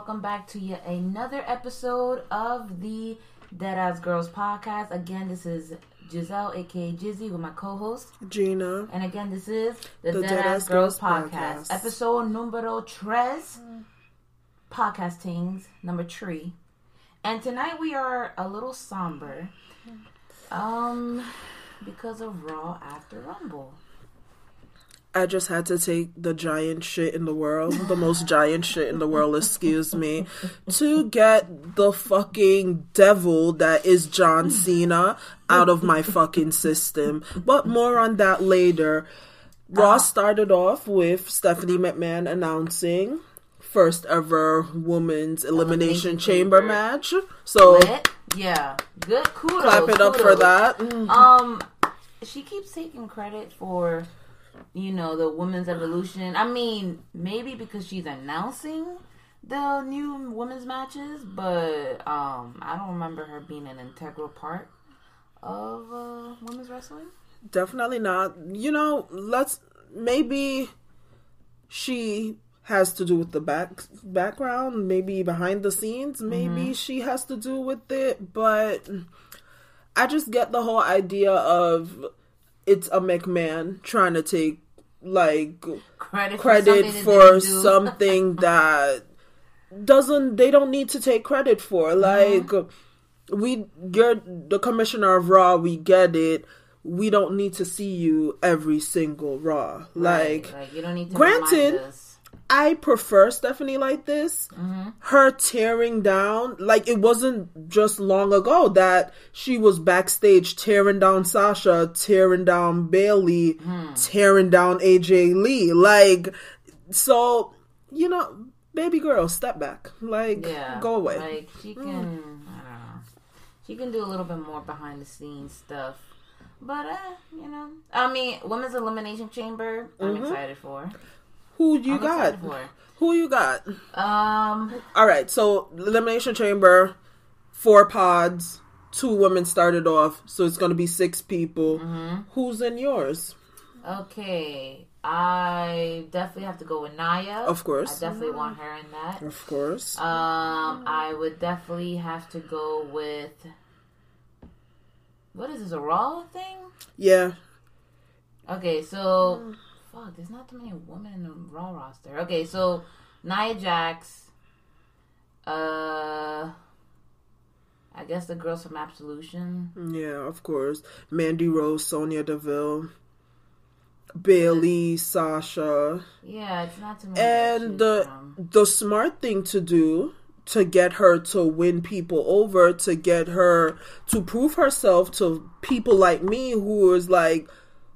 Welcome back to yet another episode of the Deadass Girls podcast. Again, this is Giselle, aka Gizzy, with my co-host. Gina. And again, this is the, The Deadass, Deadass Girls, Girls podcast, Podcast. episode numero tres, podcastings number three. And tonight we are a little somber, um, because of Raw after Rumble. I just had to take the giant shit in the world, the most giant shit in the world, excuse me, to get the fucking devil that is John Cena out of my fucking system. But more on that later. Raw started off with Stephanie McMahon announcing first ever women's elimination Elimination chamber Chamber. match. So Lit? Yeah, good. Kudos. clap it up for that. Um, she keeps taking credit for, you know, the women's evolution. I mean, maybe because she's announcing the new women's matches, but um, I don't remember her being an integral part of uh, women's wrestling. Definitely not. You know, let's maybe she has to do with the back background, maybe behind the scenes, maybe she has to do with it, but I just get the whole idea of it's a McMahon trying to take like Credit, credit something for something that doesn't they don't need to take credit for. Uh-huh. Like we you're the commissioner of raw we get it. We don't need to see you every single raw. Right, like like you don't need to granted. I prefer stephanie like this Mm-hmm. her tearing down like it wasn't just long ago that she was backstage tearing down sasha tearing down bayley Hmm. tearing down aj lee like so you know baby girl step back like yeah, go away Like she can, I don't know, she can do a little bit more behind the scenes stuff. But uh, you know, I mean, women's elimination chamber. I'm Mm-hmm. excited for. Who you I'm got who you got Um, all right so elimination chamber four pods two women started off so it's gonna be six people Mm-hmm. who's in yours okay. I definitely have to go with Nia. Of course. I definitely want her in that. of course Um, I would definitely have to go with. What is this? A Raw thing? yeah Okay, so fuck, there's not too many women in the Raw roster. Okay, so Nia Jax, uh, I guess the girls from Absolution. Yeah, of course. Mandy Rose, Sonya Deville. Bayley, Sasha. Yeah, it's not too many. And the the smart thing to do to get her to win people over, to get her to prove herself to people like me who is like,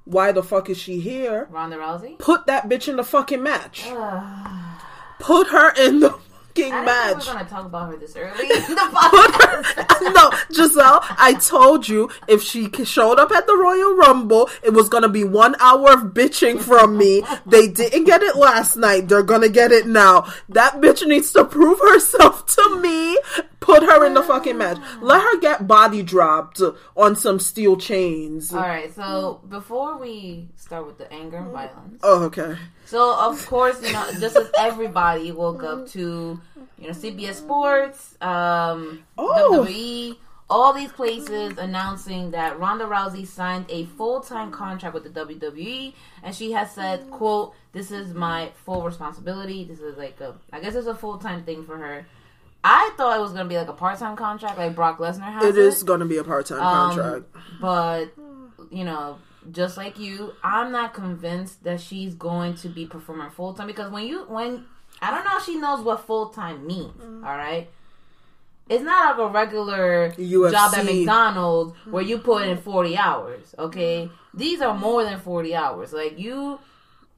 why the fuck is she here? Ronda Rousey. Put that bitch in the fucking match. Put her in the fucking I didn't match. think we were gonna talk about her this early. no, Giselle, I told you if she showed up at the Royal Rumble, it was gonna be one hour of bitching from me. They didn't get it last night. They're gonna get it now. That bitch needs to prove herself to me. Put her in the fucking match. Let her get body dropped on some steel chains. All right, so before we start with the anger and violence, Oh, okay. So of course you know just as everybody woke up to you know CBS Sports, um, Oh. WWE, all these places announcing that Ronda Rousey signed a full time contract with the WWE, and she has said, "quote This is my full responsibility. This is like a, I guess it's a full time thing for her." I thought it was gonna be like a part time contract, like Brock Lesnar has. It is gonna be a part time Um, contract. but you know, just like you, I'm not convinced that she's going to be performing full time because when you when I don't know if she knows what full time means. Mm. All right. It's not like a regular UFC. job at McDonald's where you put in 40 hours, okay? Mm. These are more than 40 hours. Like, you,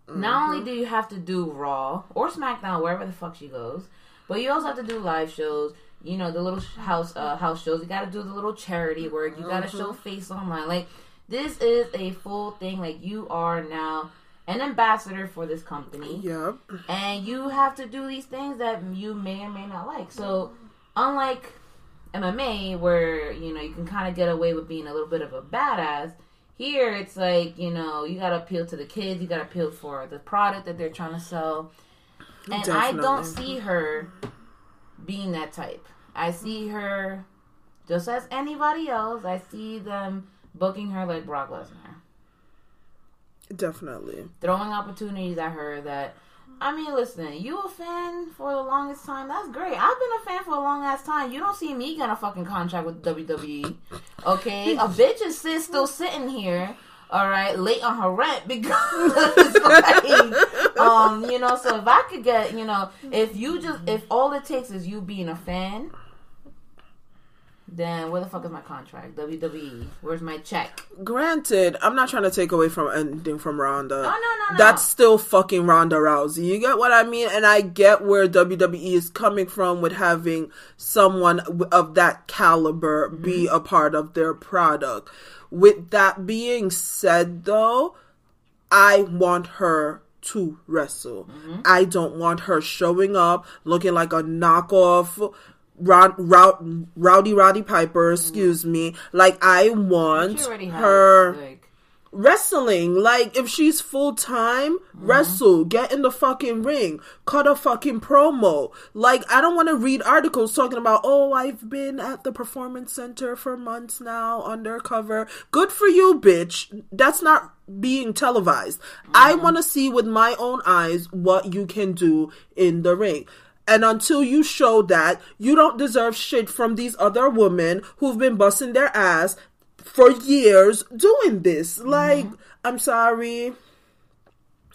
mm-hmm. not only do you have to do Raw or SmackDown, wherever the fuck she goes, but you also have to do live shows. You know the little house uh, house shows. You got to do the little charity work. You got to mm-hmm. show face online. Like this is a full thing. Like you are now an ambassador for this company, Yep. and you have to do these things that you may or may not like. So unlike MMA, where you know you can kind of get away with being a little bit of a badass. Here, it's like you know you got to appeal to the kids. You got to appeal for the product that they're trying to sell. And I don't see her being that type. I see her just as anybody else. I see them booking her like Brock Lesnar, Definitely. throwing opportunities at her. That I mean, listen, you a fan for the longest time. That's great. I've been a fan for a long ass time. You don't see me get a fucking contract with WWE. Okay, a bitch is sit, still sitting here. All right, late on her rent because, like, um, you know. So if I could get, you know, if you just, if all it takes is you being a fan, then where the fuck is my contract? WWE, where's my check? Granted, I'm not trying to take away from anything from Ronda. Oh, no, no, no. That's still fucking Ronda Rousey. You get what I mean? And I get where WWE is coming from with having someone of that caliber be mm-hmm. a part of their product. With that being said, though, I want her to wrestle. Mm-hmm. I don't want her showing up looking like a knockoff. Rod, Rod, Rowdy Roddy Piper, excuse me. Like I want has her like wrestling. Like if she's full time, wrestle, get in the fucking ring, cut a fucking promo. Like I don't want to read articles talking about, oh, I've been at the performance center for months now, undercover. Good for you, bitch. That's not being televised. I want to see with my own eyes what you can do in the ring. And until you show that, you don't deserve shit from these other women who've been busting their ass for years doing this. Mm-hmm. Like, I'm sorry.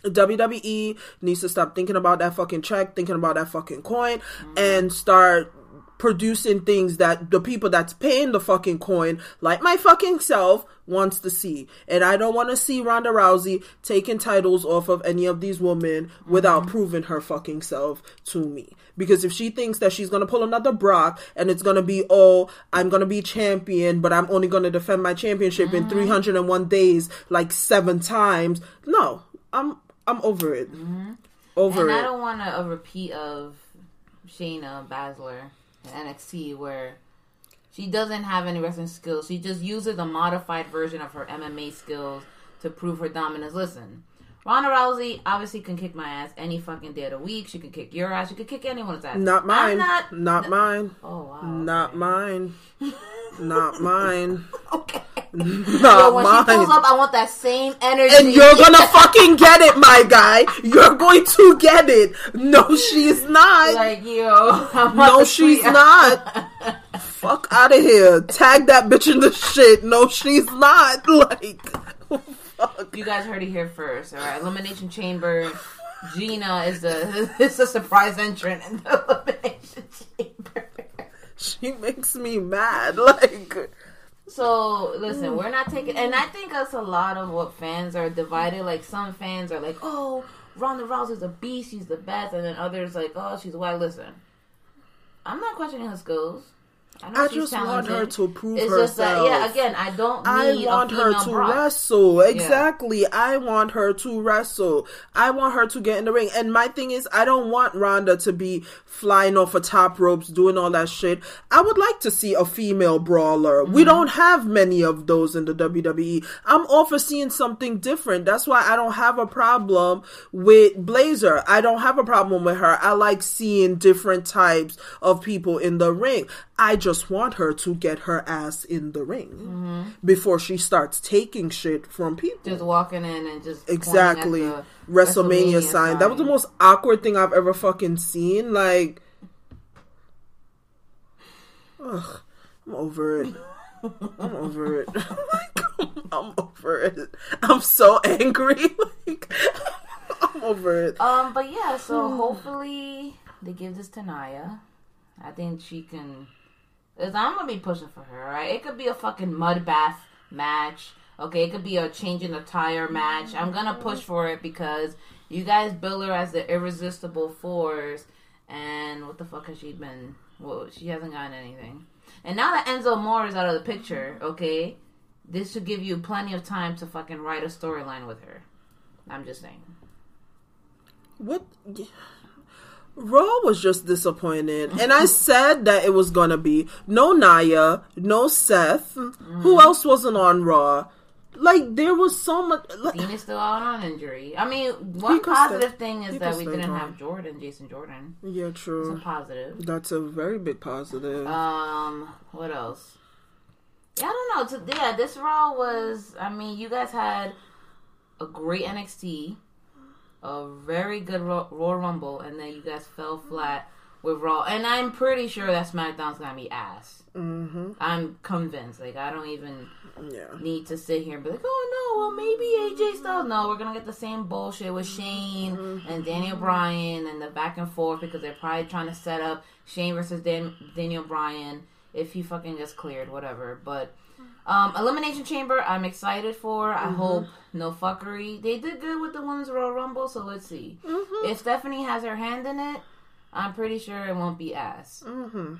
WWE needs to stop thinking about that fucking check, thinking about that fucking coin, mm-hmm. and start producing things that the people that's paying the fucking coin, like my fucking self, wants to see. And I don't want to see Ronda Rousey taking titles off of any of these women without mm-hmm. proving her fucking self to me. Because if she thinks that she's gonna pull another Brock and it's gonna be, oh, I'm gonna be champion, but I'm only gonna defend my championship in mm-hmm. 301 days, like seven times. No, I'm I'm over it. Mm-hmm. Over And I don't want a, a repeat of Shayna Baszler in NXT where she doesn't have any wrestling skills. She just uses a modified version of her MMA skills to prove her dominance. Listen, Ronda Rousey obviously can kick my ass any fucking day of the week. She can kick your ass. She can kick anyone's ass. Not mine. I'm not. not mine. Oh wow. Not mine. Not mine. Okay. Not Yo, when she pulls mine. up, I want that same energy. And you're gonna fucking get it, my guy. You're going to get it. No, she's not. like you. No, she's not. Fuck out of here. Tag that bitch in the shit. No, she's not. Like, fuck? You guys heard it here first. All right, Elimination Chamber. Gina is the is a surprise entrant in the Elimination Chamber. She makes me mad. Like, So listen, we're not taking, and I think that's a lot of what fans are divided. Like some fans are like, "Oh, Ronda Rousey's a beast; she's the best," and then others like, "Oh, she's white." Listen, I'm not questioning her skills. I she's just want her to prove It's herself. just that, yeah. Again, I don't I want her to wrestle. Exactly. I want her to wrestle. I want her to get in the ring. And my thing is, I don't want Ronda to be flying off of top ropes, doing all that shit. I would like to see a female brawler. Mm-hmm. We don't have many of those in the WWE. I'm all for seeing something different. That's why I don't have a problem with Baszler. I don't have a problem with her. I like seeing different types of people in the ring. I just want her to get her ass in the ring Mm-hmm. before she starts taking shit from people. Just walking in and just exactly. the WrestleMania, sign. That was the most awkward thing I've ever fucking seen. Like, ugh, I'm over it. I'm over it. I'm over it. I'm so angry. Like, I'm over it. Um, but yeah, so hopefully they give this to Nia. I think she can. Cause I'm gonna be pushing for her. Right? It could be a fucking mud bath match. Okay, it could be a changing the tire match. I'm gonna push for it because you guys bill her as the irresistible force. And what the fuck has she been? Well, she hasn't gotten anything. And now that Enzo Amore is out of the picture, okay, this should give you plenty of time to fucking write a storyline with her. I'm just saying. What? Raw was just disappointed, and I said that it was gonna be no Nia, no Seth. Who else wasn't on Raw? Like there was so much. Like, Dean is still out on injury. I mean, one positive stay- thing is that we didn't gone. have Jordan, Jason Jordan. yeah, It's a true. positive. That's a very big positive. Um, what else? Yeah, I don't know. Yeah, this Raw was. I mean, you guys had a great NXT, a very good Raw, Royal Rumble, and then you guys fell flat with Raw. And I'm pretty sure that SmackDown's gonna be ass. mm-hmm. I'm convinced. Like, I don't even Yeah. need to sit here and be like, oh no, well maybe AJ Styles. No, we're gonna get the same bullshit with Shane and Daniel Bryan and the back and forth because they're probably trying to set up Shane versus Dan- Daniel Bryan if he fucking gets cleared, whatever. But um, Elimination Chamber, I'm excited for. I hope no fuckery. They did good with the Women's Royal Rumble, so let's see. If Stephanie has her hand in it, I'm pretty sure it won't be ass. Mm-hmm.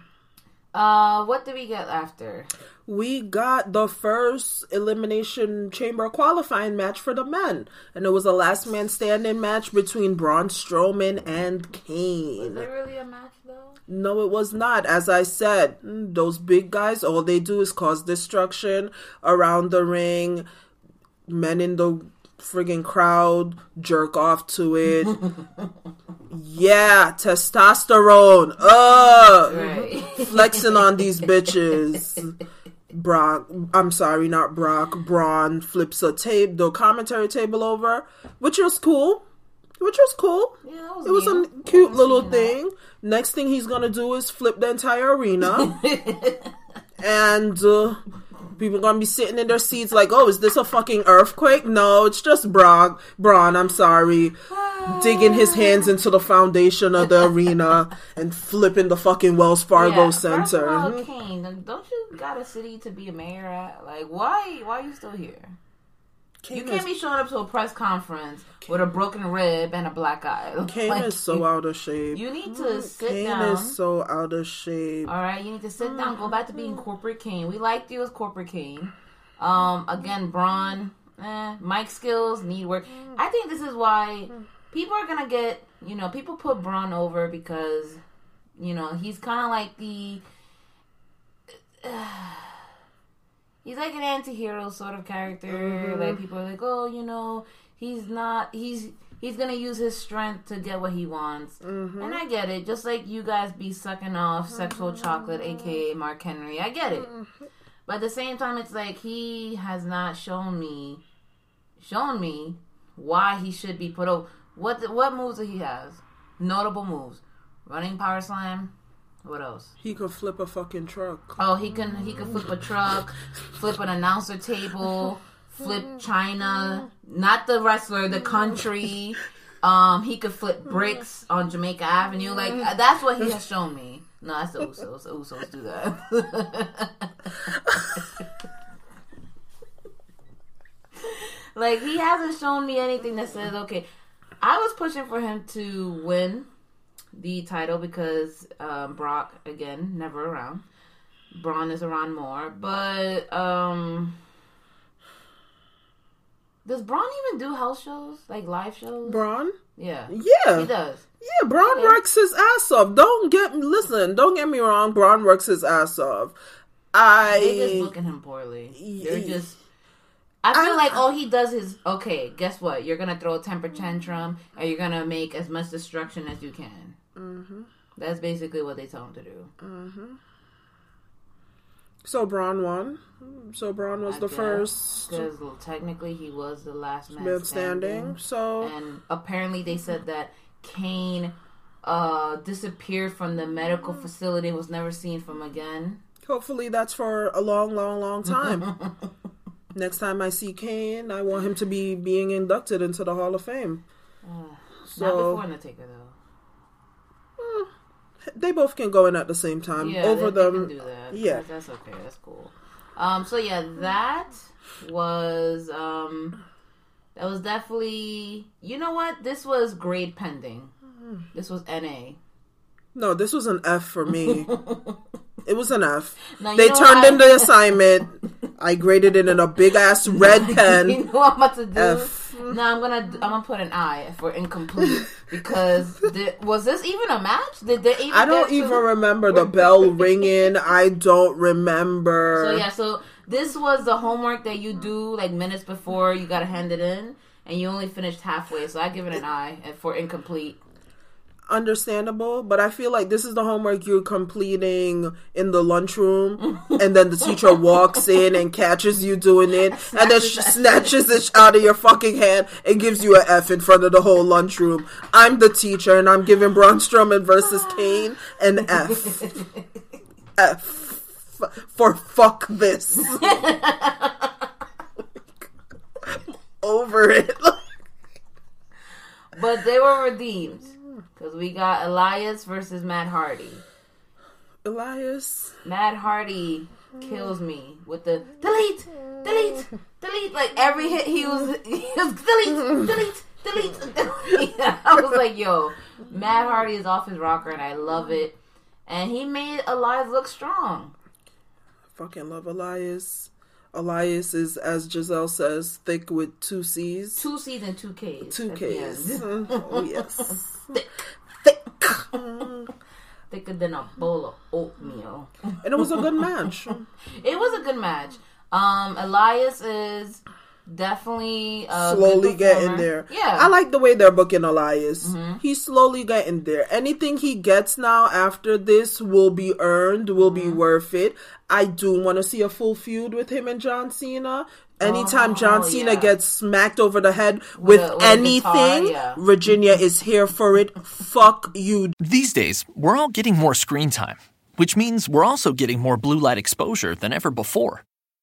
Uh, what did we get after? We got the first elimination chamber qualifying match for the men, and it was a last man standing match between Braun Strowman and Kane. Is Kane. there really a match though? No, it was not. As I said, those big guys, all they do is cause destruction around the ring. Men in the friggin' crowd jerk off to it. yeah, testosterone. Ugh. Right. Flexing on these bitches. Brock, I'm sorry, not Brock. Braun flips a tape, the commentary table over, which was cool. Which was cool. Yeah, was It was a cute little thing. that. Next thing he's gonna do is flip the entire arena, and uh, people gonna be sitting in their seats like, "Oh, is this a fucking earthquake?" No, it's just Brock. Braun, I'm sorry, digging his hands into the foundation of the arena and flipping the fucking Wells Fargo Yeah, Center. First of all, Mhm. Kane, don't you got a city to be a mayor at? Like, why? Why are you still here? You can't is, be showing up to a press conference with a broken rib and a black eye. Kane Like, is so out of shape. You need to sit Kane down. is so out of shape. All right, you need to sit down. Go back to being corporate Kane. We liked you as corporate Kane. Um, again, Braun, eh, mic skills need work. I think this is why people are gonna get. You know, people put Braun over because, you know, he's kind of like the. he's like an anti-hero sort of character. Mm-hmm. Like people are like, oh, you know, he's not. He's he's gonna use his strength to get what he wants, mm-hmm. and I get it. Just like you guys be sucking off sexual mm-hmm. chocolate, aka Mark Henry. I get it. But at the same time, it's like he has not shown me, shown me why he should be put over. What what moves that he has? Notable moves: running power slam. What else? He could flip a fucking truck. Oh, he can he can flip a truck, flip an announcer table, flip China, not the wrestler, the country. Um, he could flip bricks on Jamaica Avenue. Like that's what he has shown me. No, that's the Usos. The Usos do that. like he hasn't shown me anything that says okay. I was pushing for him to win the title because um, Brock again never around. Braun is around more, but um, does Braun even do house shows like live shows? Braun? Yeah, Yeah. he does. Yeah, Braun Okay. works his ass off. Don't get listen. Don't get me wrong. Braun works his ass off. I They just I booking him poorly. They're just. I feel I- like all he does is okay. Guess what? You're gonna throw a temper tantrum, and you're gonna make as much destruction as you can. Mm-hmm. That's basically what they tell him to do. so Braun won. So Braun was I the guess, first because technically he was the last man, standing. standing. So and apparently they said that Kane uh, disappeared from the medical facility and was never seen from again. hopefully that's for a long, long, long time. Next time I see Kane, I want him to be being inducted into the Hall of Fame. Not So before Undertaker though. They both can go in at the same time. Yeah, Over they, them, they do that. yeah. That's, okay. That's cool. Um, so yeah, that was um, that was definitely. You know what? This was grade pending. This was NA. No, this was an F for me. it was an F. Now, they turned in the assignment. I graded it in a big ass red pen. you know what I'm about to do? F. No, I'm gonna I'm gonna put an I for incomplete because was this even a match? Did they even? I don't even remember the bell ringing. I don't remember. So yeah, so this was the homework that you do like minutes before you gotta hand it in, and you only finished halfway. So I give it an I for incomplete. Understandable, but I feel like this is the homework you're completing in the lunchroom, and then the teacher walks in and catches you doing it, and then she snatches it out of your fucking hand and gives you an F in front of the whole lunchroom. I'm the teacher, and I'm giving Braun Strowman versus Kane an F. F for fuck this. Over it. But they were redeemed because we got Elias versus Matt Hardy. Elias. Matt Hardy kills me with the delete, delete, delete. Like every hit, he was, he was delete, delete, delete, delete. I was like, yo, Matt Hardy is off his rocker, and I love it. And he made Elias look strong. Fucking love Elias. Elias is, as Giselle says, thick with two C's. Two C's and two K's. Two K's. oh, yes. Thick, Thick. thicker than a bowl of oatmeal. And it was a good match. It was a good match. Um, Elias is definitely a slowly good getting there. Yeah, Mm-hmm. I like the way they're booking Elias. He's slowly getting there. Anything he gets now after this will be earned, will Mm-hmm. be worth it. I do want to see a full feud with him and John Cena. Anytime John Oh, Cena yeah. gets smacked over the head with, a- with anything, guitar, yeah. Virginia is here for it. Fuck you, These days, we're all getting more screen time, which means we're also getting more blue light exposure than ever before.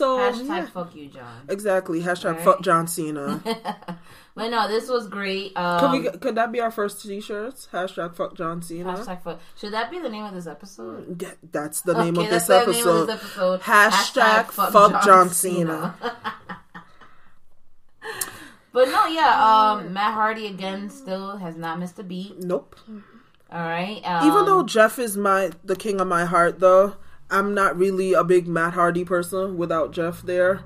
So, Hashtag yeah. fuck you, John. Exactly. Hashtag Right. fuck John Cena. But no, this was great. Could Um, we? Could that be our first T-shirts? Hashtag fuck John Cena. hashtag fuck. Should that be the name of this episode? Yeah, that's the name Okay, of this the episode. name of this episode. Hashtag, fuck, John, Cena. But no, yeah. Um, Matt Hardy again still has not missed a beat. Nope. All right. Um, Even though Jeff is my the king of my heart, though, I'm not really a big Matt Hardy person without Jeff there.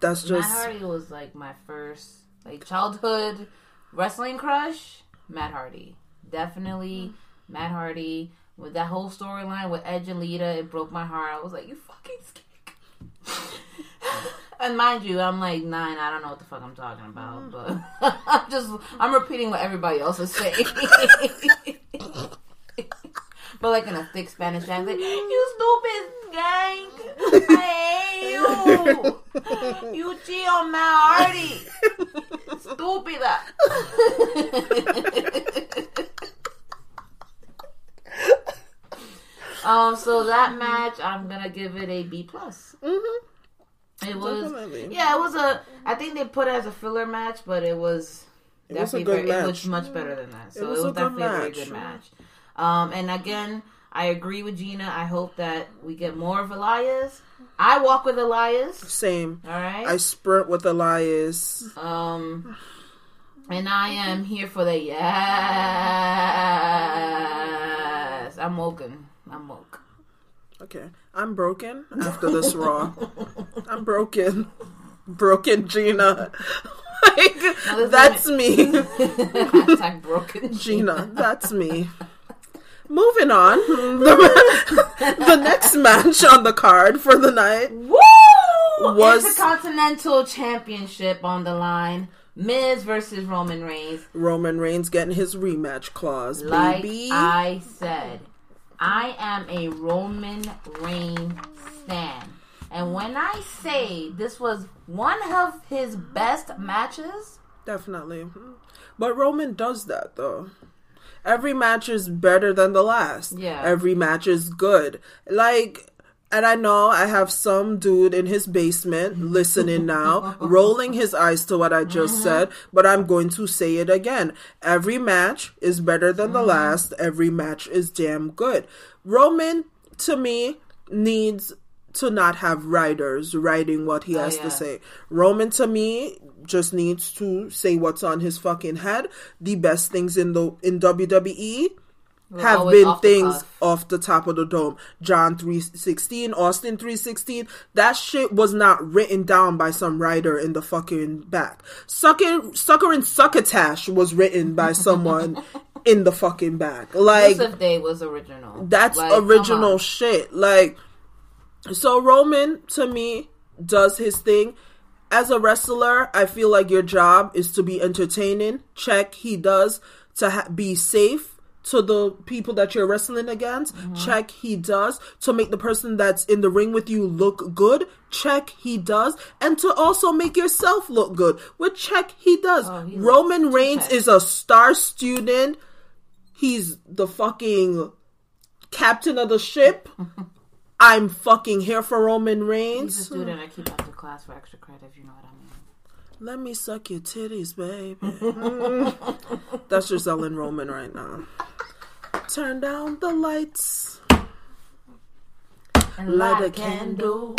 That's just Matt Hardy was like my first like childhood wrestling crush. Matt Hardy, definitely mm-hmm. Matt Hardy. With that whole storyline with Edge and Lita, it broke my heart. I was like, "You fucking skank." And mind you, I'm like nine. I don't know what the fuck I'm talking about, mm. but I'm just I'm repeating what everybody else is saying. but like in a thick Spanish accent, you stupid gang. I hate you. You cheat on my Artie. Stupida. um. So that match, I'm gonna give it a B plus. Mm-hmm. It was, Definitely. yeah, it was a. I think they put it as a filler match, but it was It was a definitely good very, it match. was much better than that. So it was was, a good definitely a very good match. Um, and again, I agree with Gina. I hope that we get more of Elias. I walk with Elias. Same. All right. I sprint with Elias. Um, and I am here for the yes. I'm woken. I'm woke. Okay. I'm broken after this Raw. I'm broken. Broken Gina. like, that's me. Hashtag broken. Gina, that's me. Moving on. The, the next match on the card for the night. Woo! Was- Continental Championship on the line. Miz versus Roman Reigns. Roman Reigns getting his rematch clause, Like baby. I said, I am a Roman Reigns stan. And when I say this was one of his best matches, Definitely. But Roman does that though. Every match is better than the last. Yeah. Every match is good. Like and I know I have some dude in his basement listening now, rolling his eyes to what I just mm-hmm. said, but I'm going to say it again. Every match is better than the mm-hmm. last. Every match is damn good. Roman, to me, needs to not have writers writing what he has yeah. to say. Roman, to me, just needs to say what's on his fucking head. The best things in the in WWE have been off things off the top of the dome. John 316, Austin 316, that shit was not written down by some writer in the fucking back. Sucker, Sucker and Succotash was written by someone in the fucking back. Like, Joseph Day was original. that's Like, original shit. Like, so Roman to me does his thing. As a wrestler, I feel like your job is to be entertaining. Check, he does. To ha- be safe to the people that you're wrestling against. Mm-hmm. Check, he does. To make the person that's in the ring with you look good. Check, he does. And to also make yourself look good. Which check, he does. Oh, he Roman Reigns check. is a star student. He's the fucking captain of the ship. I'm fucking here for Roman Reigns. He's a Reigns. student I keep after class for extra credit, if you know what I mean. Let me suck your titties, baby. That's Giselle and Roman right now. Turn down the lights. And Light a candle.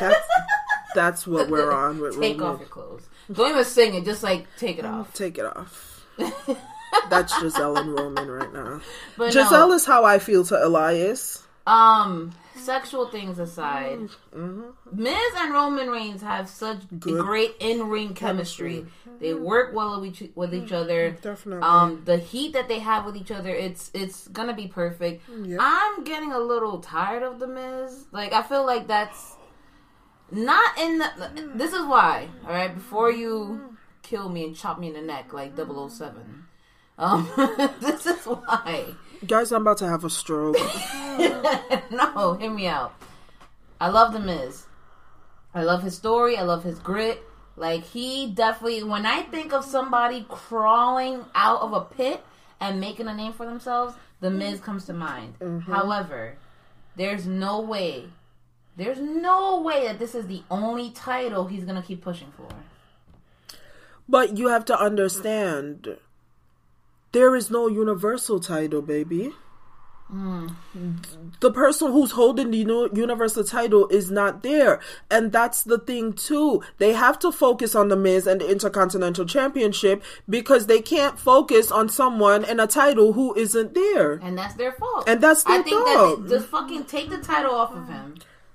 That's that's what we're on with Take off your clothes. Don't even sing it, just like take it off. Take it off. That's Giselle and Roman right now. But Giselle no, is how I feel to Elias. Um, sexual things aside, Miz and Roman Reigns have such Mm-hmm. Good great in-ring chemistry. They work well with each, with each other. Mm-hmm. Definitely. Um, the heat that they have with each other, it's it's gonna be perfect. I'm getting a little tired of the Miz. Like I feel like that's not in the. This is why. All right, before you kill me and chop me in the neck like 007. Um, this is why. Guys, I'm about to have a stroke. no, hear me out. I love the Miz. I love his story. I love his grit. Like he definitely. When I think of somebody crawling out of a pit and making a name for themselves, the Miz mm-hmm. comes to mind. Mm-hmm. However, there's no way. There's no way that this is the only title he's gonna keep pushing for. But you have to understand, there is no universal title, baby. The person who's holding the universal title is not there. And that's the thing, too. They have to focus on the Miz and the Intercontinental Championship because they can't focus on someone and a title who isn't there. and that's their fault. And that's I their think fault. that just fucking take the title off of him,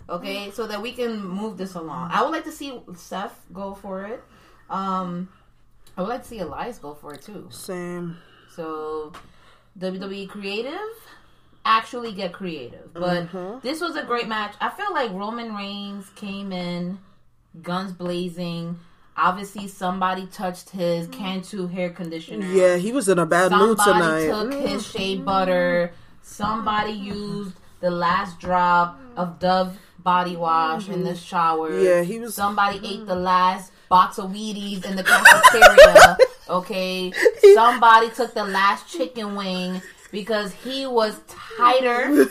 okay, so that we can move this along. I would like to see Seth go for it. Um, I would like to see Elias go for it too. Same. So WWE creative, actually get creative. But Mm-hmm. this was a great match. I feel like Roman Reigns came in guns blazing. Obviously, somebody touched his mm-hmm. Cantu hair conditioner. Yeah, he was in a bad mood Somebody tonight. took his mm-hmm. shea butter. Somebody mm-hmm. used the last drop of Dove body wash in the shower. Yeah, he was- Somebody ate the last box of Wheaties in the cafeteria. okay. Somebody took the last chicken wing because he was tighter,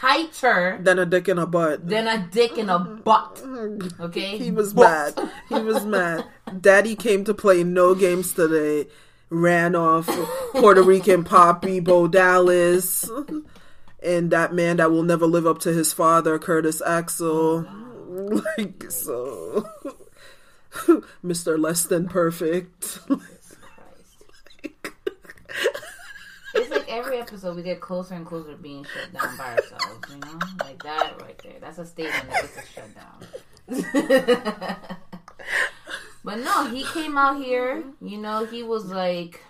tighter than a dick in a butt. than a dick in a butt. Okay. He was Butt. mad. He was mad. Daddy came to play no games today. Ran off Puerto Rican Poppy, Bo Dallas, and that man that will never live up to his father, Curtis Axel. Like so, Mr. Less Than Perfect. It's like every episode we get closer and closer to being shut down by ourselves, you know? Like that right there. That's a statement that gets us shut down. but no, he came out here, you know, he was like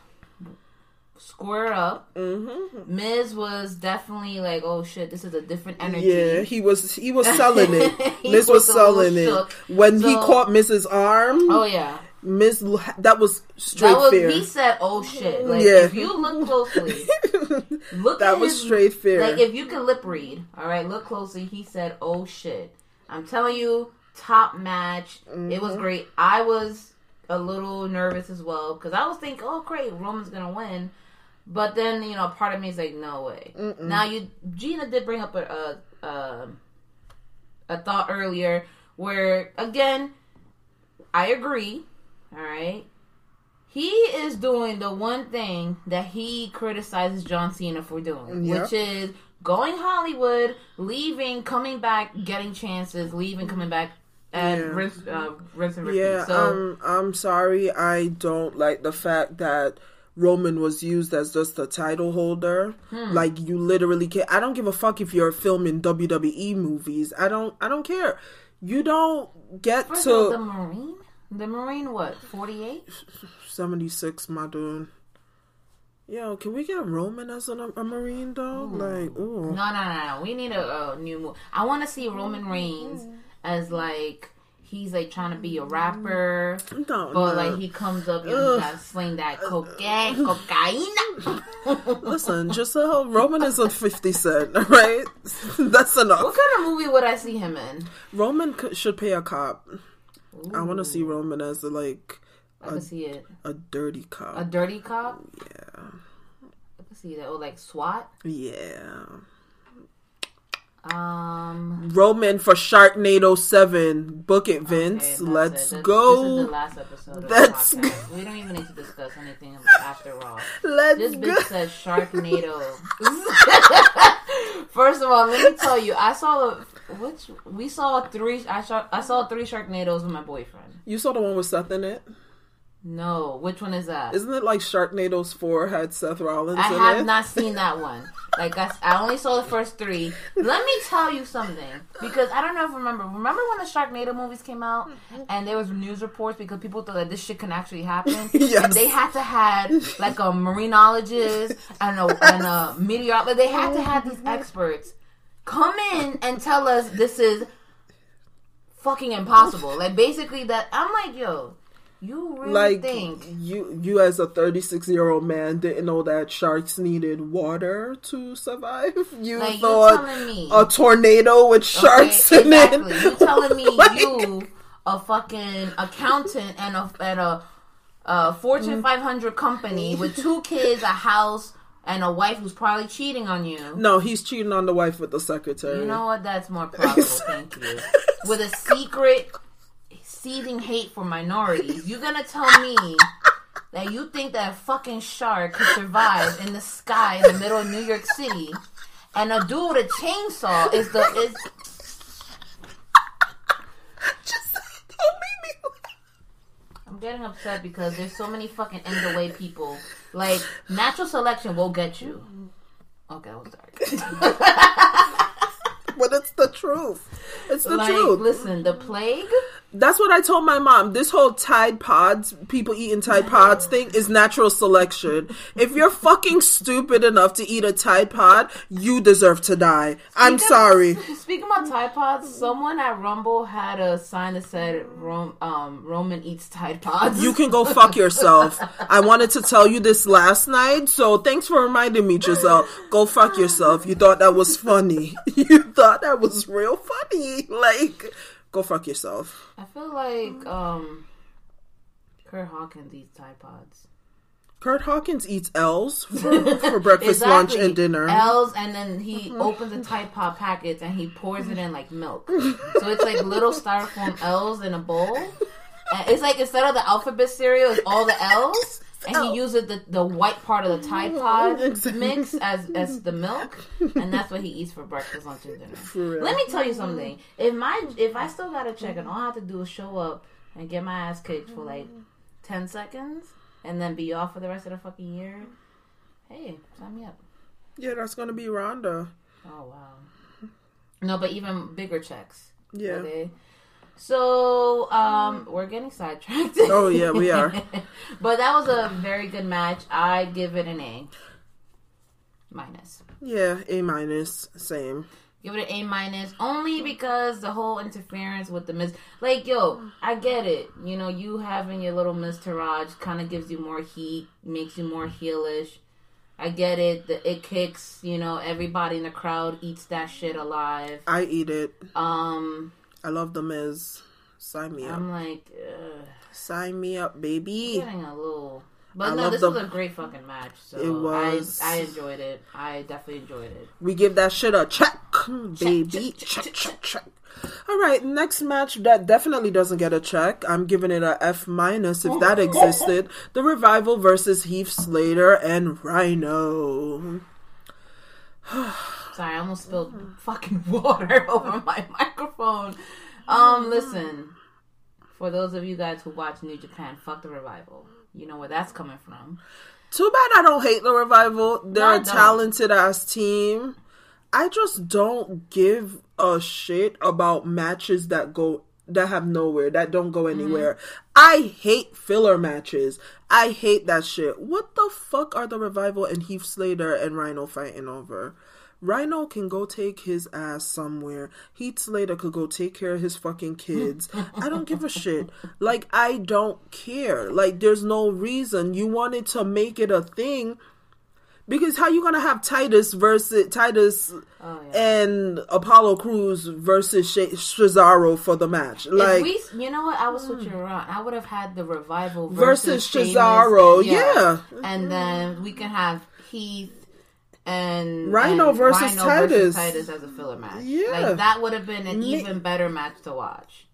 square up. Mm-hmm. Miz was definitely like, oh shit, this is a different energy. Yeah, he was he was selling it. Miz was was selling it shook. when he caught Miz's Arm. Oh yeah. Miss that was straight That was fear. he said, "Oh shit!" Like Yeah. if you look closely, look That at was his- straight fear. Like if you can lip read, all right, look closely. He said, "Oh shit!" I'm telling you, top match. It Mm-hmm. was great. I was a little nervous as well because I was thinking, "Oh great, Roman's gonna win," but then you know, part of me is like, "No way." Now you, Gina did bring up a a, a a thought earlier where again, I agree. All right. He is doing the one thing that he criticizes John Cena for doing, Yeah. which is going Hollywood, leaving, coming back, getting chances, leaving, coming back, and Yeah. rinse, uh, rinse and repeat. Yeah, so um, I'm sorry. I don't like the fact that Roman was used as just a title holder. Hmm. Like you literally can't. I don't give a fuck if you're filming WWE movies. I don't. I don't care. You don't get First of all, the Marine, the Marine, what forty eight? 76, my dude. Yo, can we get Roman as an, a Marine dog? Like, ooh. No, no, no, no. We need a, a new move. I want to see Roman Reigns as like he's like trying to be a rapper, No, but no. like he comes up, know, he gotta sling that cocaine, cocaine. Listen, just uh, Roman is a 50 cent, right? That's enough. What kind of movie would I see him in? Roman c- should pay a cop. I want to see Roman as like I can see it. a dirty cop. A dirty cop. Yeah. I can see that. Oh, like SWAT. yeah. Um. Roman for Sharknado 7. Book it, Vince. that's Let's it. Go. This is the last episode of the podcast. We don't even need to discuss anything after all. Let's This go. bitch says Sharknado. First of all, let me tell you, I saw the which we saw three. I saw I saw three Sharknadoes with my boyfriend. You saw the one with Seth in it? No, which one is that? Isn't it like Sharknado's 4 had Seth Rollins I have it? not seen that one. Like I, I only saw the first three. Let me tell you something because I don't know if you remember. Remember when the Sharknado movies came out and there was news reports because people thought that this shit can actually happen. Yes. And they had to have like a marinologist and a and a meteorologist. They had to have these experts come in and tell us this is fucking impossible. Like basically that I'm like, yo, you really like think you you as a 36 year old man didn't know that sharks needed water to survive you Like, thought me- a tornado with sharks Okay, in exactly. it You telling me Like, you, a fucking accountant and a and a, a Fortune mm. 500 company with two kids, a house, and a wife who's probably cheating on you. no he's cheating on the wife with the secretary You know what? That's more probable. Thank you. With a secret, seething hate for minorities, you're gonna tell me that you think that a fucking shark could survive in the sky in the middle of New York City, and a dude with a chainsaw is the is Just don't make me laugh. I'm getting upset because there's so many fucking end the way people. Like natural selection will get you. Okay, I'm sorry. but it's the truth it's the like, truth listen, the plague. That's what i told my mom this whole tide pods people eating tide pods thing is natural selection if you're fucking stupid enough to eat a tide pod you deserve to die i'm Speaking- sorry Speaking about about Tide Pods, someone at Rumble had a sign that said Rom- um, Roman eats Tide Pods. You can go fuck yourself. I wanted to tell you this last night, so thanks for reminding me, Giselle. Go fuck yourself. You thought that was funny. You thought that was real funny. Like, go fuck yourself. I feel like um, Kurt Hawkins eats Tide Pods. Kurt Hawkins eats L's for, for breakfast, lunch, and dinner. L's, and then he opens the Tide Pod packets and he pours it in like milk. So it's like little styrofoam L's in a bowl. And it's like instead of the alphabet cereal, it's all the L's. And he oh. uses the, the white part of the Tide mm-hmm. Pod mix as, as the milk, and that's what he eats for breakfast, lunch, and dinner. Let me tell you mm-hmm. something. If my if I still got a check and all I have to do is show up and get my ass kicked for like ten seconds, and then be off for the rest of the fucking year, hey, sign me up. Yeah, that's gonna be Ronda. Oh wow. No, but even bigger checks. Yeah. Okay. So um, we're getting sidetracked. Oh yeah, we are. but that was a very good match. I give it an A minus. Yeah, A minus, same. Give it an A minus only because the whole interference with the Miz. Like, yo, I get it. You know, you having your little Miztourage kind of gives you more heat, makes you more heelish. I get it. The it kicks. You know, everybody in the crowd eats that shit alive. I eat it. Um, I love the Miz. Sign me up. I'm like, ugh, Sign me up, baby. getting a little. But I no, this was a great fucking match. So It was. I, I enjoyed it. I definitely enjoyed it. We give that shit a check, baby. Check, check, check. All right, next match that definitely doesn't get a check. I'm giving it a F minus if that existed. The Revival versus Heath Slater and Rhino. Sorry, I almost spilled fucking water over my microphone. Um, listen, for those of you guys who watch New Japan, fuck the revival. You know where that's coming from. Too bad I don't hate the Revival. They're No, I a don't. talented ass team. I just don't give a shit about matches that go that have nowhere, that don't go Mm-hmm. anywhere. I hate filler matches. I hate that shit. What the fuck are the Revival and Heath Slater and Rhino fighting over? Rhino can go take his ass somewhere. Heath Slater could go take care of his fucking kids. I don't give a shit. Like, I don't care. Like, there's no reason. You wanted to make it a thing. Because how you gonna have Titus versus Titus Oh, and Apollo Crews versus Sh- Cesaro for the match? Like we, you know what? I was switching it around. I would have had the revival Versus versus, Cesaro, yeah. and then we can have Heath and Rhino and versus Rhino Titus. Titus as a filler match. Yeah. like that would have been an Me- even better match to watch.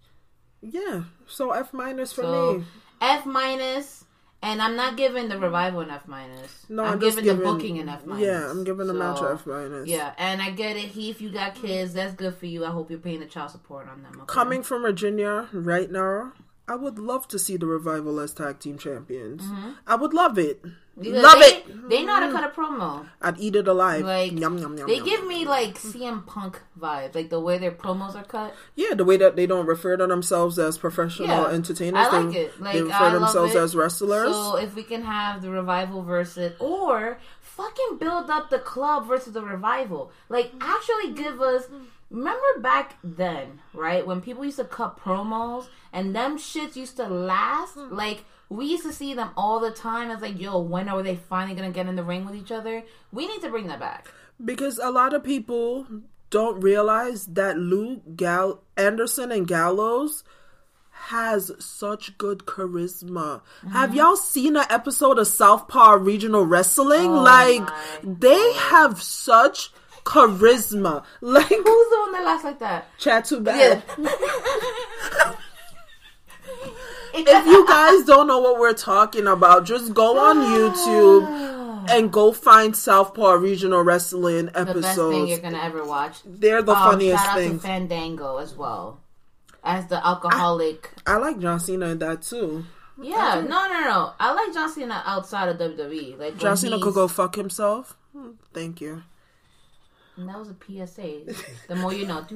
yeah, so F minus for So me. F minus, and I'm not giving the revival an F minus. No, I'm, I'm just giving, the booking an F minus. yeah, I'm giving the match a F minus. Yeah, and I get it. Heath, you got kids. That's good for you. I hope you're paying the child support on them. Okay? Coming from Virginia right now, I would love to see the Revival as tag team champions. Mm-hmm. I would love it. Because love they, it. They know how to cut a promo. I'd eat it alive. Like yum, yum, yum, they yum. give me like CM Punk vibes, like the way their promos are cut. Yeah, the way that they don't refer to themselves as professional Yeah, entertainers, I like they, it. Like they refer I themselves as wrestlers. So if we can have the revival versus, or fucking build up the club versus the revival, like actually give us. Remember back then, right? When people used to cut promos and them shits used to last. Like we used to see them all the time. It's like, yo, when are they finally gonna get in the ring with each other? We need to bring that back. because a lot of people don't realize that Luke Gal- Anderson and Gallows has such good charisma. Mm-hmm. Have y'all seen an episode of Southpaw Regional Wrestling? Oh like they have such charisma. Like Who's the one that laughs like that? chat too bad. Yeah. if you guys don't know what we're talking about, just go on YouTube and go find Southpaw Regional Wrestling episodes. the best thing you're gonna ever watch. They're the Um, funniest shout out thing. to Fandango as well as the alcoholic. I like John Cena in that too. yeah, no, no, no. I like John Cena outside of WWE. Like John Cena could go fuck himself. Hmm, Thank you. And that was a PSA. The more you know.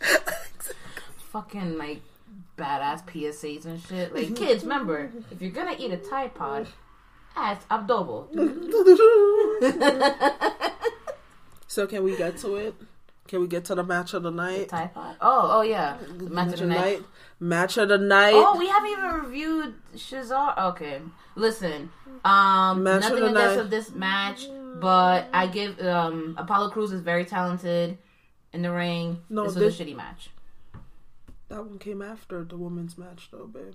Fucking like badass PSAs and shit. Like kids, remember if you're gonna eat a Tide Pod, ask Abdobo. So can we get to it? Can we get to the match of the night? Tide Pod. Oh, oh yeah. Match of the night. Match of the night. Oh, we haven't even reviewed Shazar. Okay, listen. Um, Match of nothing the against night. of this match, but I give um Apollo Crews is very talented in the ring. No, this was this- a shitty match. That one came after the women's match, though, babe.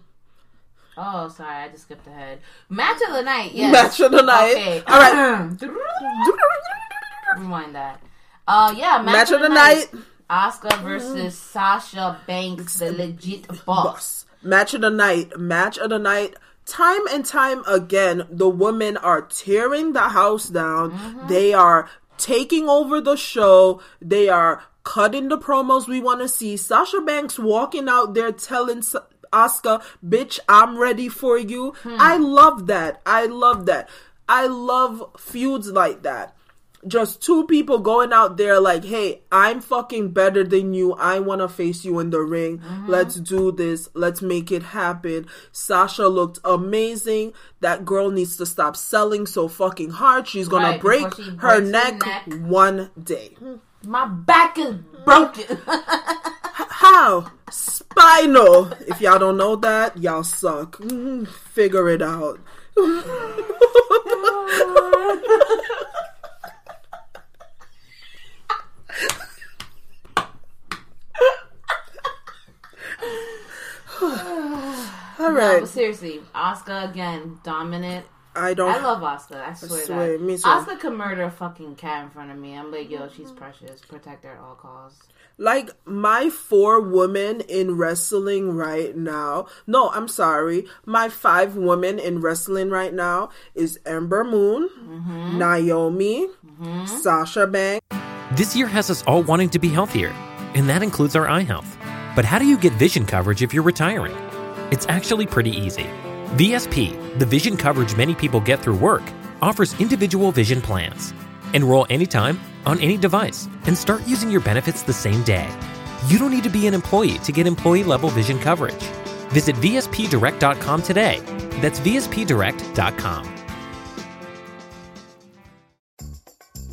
Oh, sorry, I just skipped ahead. Match of the night. Yes. Match of the night. Okay. All right. Rewind that. Uh, yeah. Match, Match of the night. Asuka versus Sasha Banks, the legit boss. Boss. Match of the night. Match of the night. Time and time again, the women are tearing the house down. Mm-hmm. They are taking over the show. They are cutting the promos we want to see. Sasha Banks walking out there telling Asuka, bitch, I'm ready for you. Hmm. I love that. I love that. I love feuds like that just two people going out there like, hey, I'm fucking better than you. I want to face you in the ring. Let's do this. Let's make it happen. Sasha looked amazing. That girl needs to stop selling so fucking hard. She's gonna break her neck, neck. one day. My back is broken. How? Spinal. If y'all don't know that, y'all suck. Mhm. Figure it out. All No, but seriously, Asuka again, dominant. I don't. I love Asuka. I swear, swear, that. me too. Asuka could murder a fucking cat in front of me. I'm like, yo, she's mm-hmm. precious. Protect her at all costs. like my four women in wrestling right now. No, I'm sorry. My five women in wrestling right now is Ember Moon, mm-hmm. Naomi, mm-hmm. Sasha Banks. This year has us all wanting to be healthier, and that includes our eye health. But how do you get vision coverage if you're retiring? It's actually pretty easy. VSP, the vision coverage many people get through work, offers individual vision plans. Enroll anytime, on any device, and start using your benefits the same day. You don't need to be an employee to get employee level vision coverage. Visit VSPDirect.com today. That's VSPDirect.com.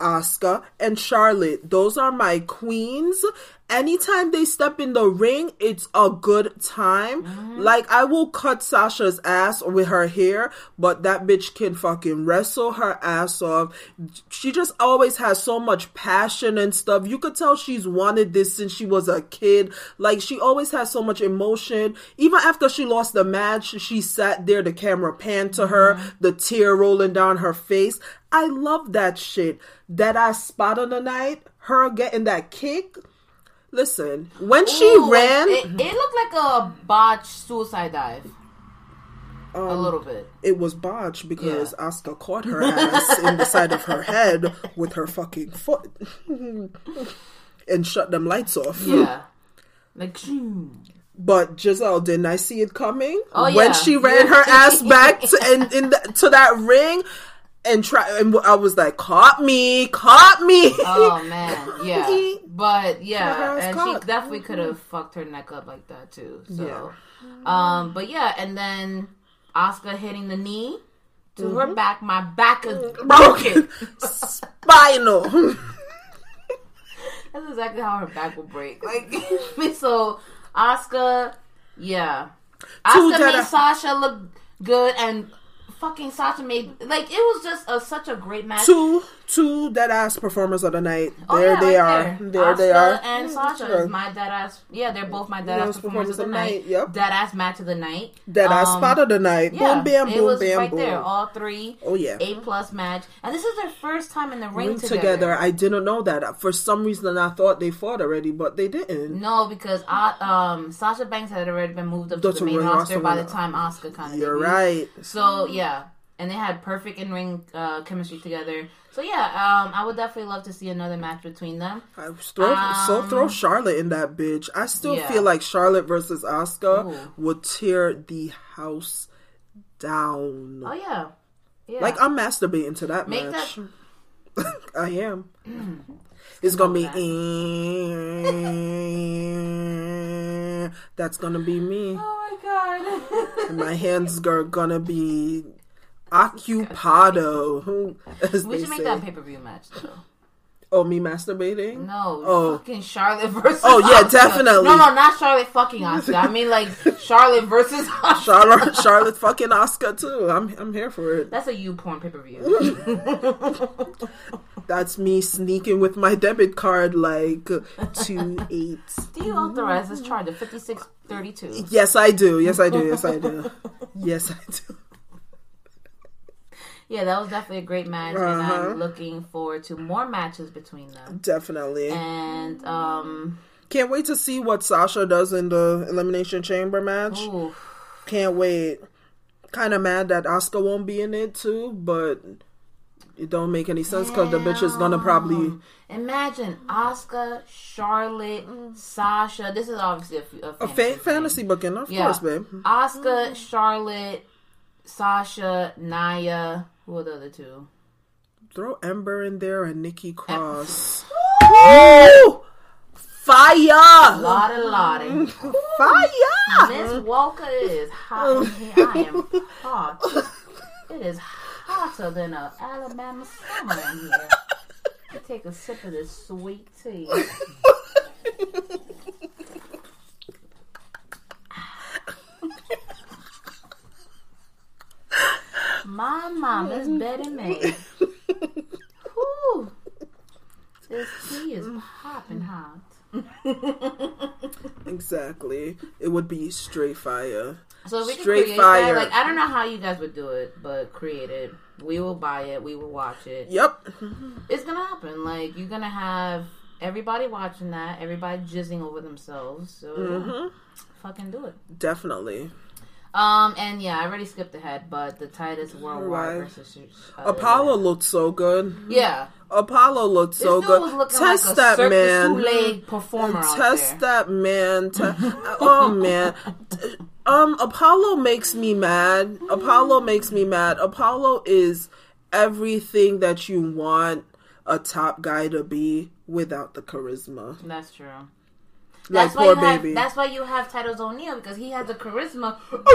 Asuka, and Charlotte. Those are my queens. Anytime they step in the ring, it's a good time. Like, I will cut Sasha's ass with her hair, but that bitch can fucking wrestle her ass off. She just always has so much passion and stuff. You could tell she's wanted this since she was a kid. Like, she always has so much emotion. Even after she lost the match, she sat there, the camera panned to her, mm-hmm. the tear rolling down her face. I love that shit. That I spot on the night, her getting that kick. Listen, when she ran, It, it looked like a botched suicide dive. a Um, little bit. it was botched because Yeah. Asuka caught her ass in the side of her head with her fucking foot and shut them lights off. Yeah. Like. But Giselle, didn't I see it coming? Oh, when yeah. she ran her ass back to, in, in the, to that ring and try, and I was like, "Caught me, caught me." Oh man, yeah. But yeah, and caught. she definitely could have fucked her neck up like that too. So, um, but yeah, and then Asuka hitting the knee to Mm-hmm. her back. My back is broken. Spinal. That's exactly how her back will break. Like, so Asuka, yeah, Asuka made Sasha look good, and fucking Sasha made like it was just a, such a great match. two two dead ass performers of the night. Oh, there yeah, they right are. There, There they are. And Sasha Sure. is my dead ass. Yeah, they're both my dead ass performers of the night. yep. Dead ass match of the night. Dead ass Um, spot of the night. Yeah, boom bam it boom was bam right boom. there. All three. Oh, yeah. A plus match, and this is their first time in the ring, Ring together. together. I didn't know that. For some reason, I thought they fought already, but they didn't. No, because uh, um, Sasha Banks had already been moved up to the main roster by the time Asuka kind of. You're right. So yeah, and they had perfect in ring uh, chemistry together. So yeah, um, I would definitely love to see another match between them. I throw, so throw Charlotte in that bitch. I still Um, yeah. feel like Charlotte versus Asuka Ooh. would tear the house down. Oh yeah, yeah. Like I'm masturbating to that Make match. I am. It's gonna be. eh, That's gonna be me. oh my god. And my hands are gonna be occupado. As we they should make say. that pay per view match though. Oh, me masturbating? No, Oh. fucking Charlotte versus. Oh, yeah, definitely. No, no, not Charlotte fucking Asuka. I mean like Charlotte versus Asuka. Charlotte, Charlotte, fucking Asuka too. I'm, I'm here for it. That's a you porn pay per view. That's me sneaking with my debit card, like two eight. Do you authorize this charge of fifty six thirty two? Yes, I do. Yes, I do. Yes, I do. Yes, I do. Yeah, that was definitely a great match, and Uh-huh. I'm looking forward to more matches between them. Definitely. And um, Can't wait to see what Sasha does in the Elimination Chamber match. ooh, Can't wait. Kind of mad that Asuka won't be in it too, but it don't make any sense because the bitch is gonna probably imagine Asuka, Charlotte, Sasha. This is obviously a fantasy, fa- fantasy booking, of Yeah. course, babe. Asuka, Charlotte, Sasha, Nia. Who are the other two? Throw Ember in there and Nikki Cross. Woo! Fire! Lotta Lotta. Fire! Miss Walker is hot oh. in here. I am hot. It is hotter than a Alabama summer in here. I take a sip of this sweet tea. My mom is Betty May. Whew. This tea is popping hot. Exactly. It would be straight fire. So if we Straight create fire. that, like I don't know how you guys would do it, but create it. We will buy it. We will watch it. Yep. It's gonna happen. Like you're gonna have everybody watching that, everybody jizzing over themselves. So Mm-hmm. fucking do it. Definitely. Um and yeah, I already skipped ahead, but the Titus Worldwide Right. versus uh, Apollo looked so good. Yeah, Apollo looked this so good. Test like that man. Performer Test that man. Te- oh man. Um, Apollo makes me mad. Apollo makes me mad. Apollo is everything that you want a top guy to be without the charisma. That's true. Like That's why poor you have. baby. That's why you have Titus O'Neil because he has the charisma.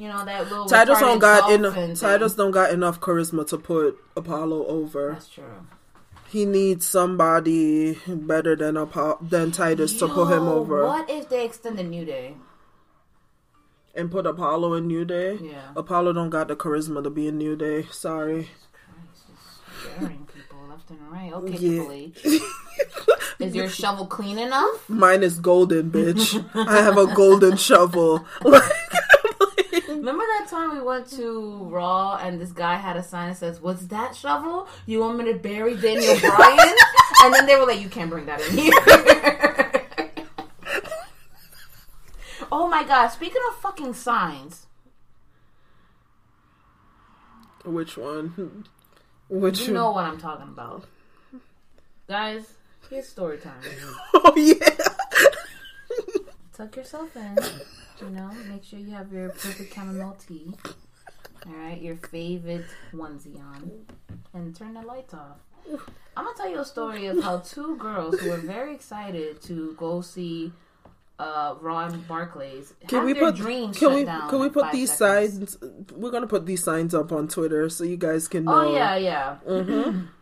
You know that little Titus don't got enough. Titus don't got enough charisma to put Apollo over. That's true. He needs somebody better than Apollo than Titus to put him over What if they extend the New Day? and put Apollo in New Day. Yeah. Apollo don't got the charisma to be in New Day. Sorry. Scaring people left and right. Okay, Yeah. Is your shovel clean enough? Mine is golden, bitch. I have a golden shovel. Like, Remember that time we went to Raw and this guy had a sign that says, "What's that shovel? You want me to bury Daniel Bryan?" and then they were like, "You can't bring that in here." oh my god! Speaking of fucking signs, Which one? Which you know what I'm talking about, guys. Here's story time. Oh yeah. Tuck yourself in. You know, make sure you have your perfect chamomile tea. All right, your favorite onesie on, and turn the lights off. I'm gonna tell you a story of how two girls who were very excited to go see uh, and Barclays Can we put dreams can we can we put these seconds. signs? We're gonna put these signs up on Twitter so you guys can know. Oh yeah, yeah. Mm-hmm.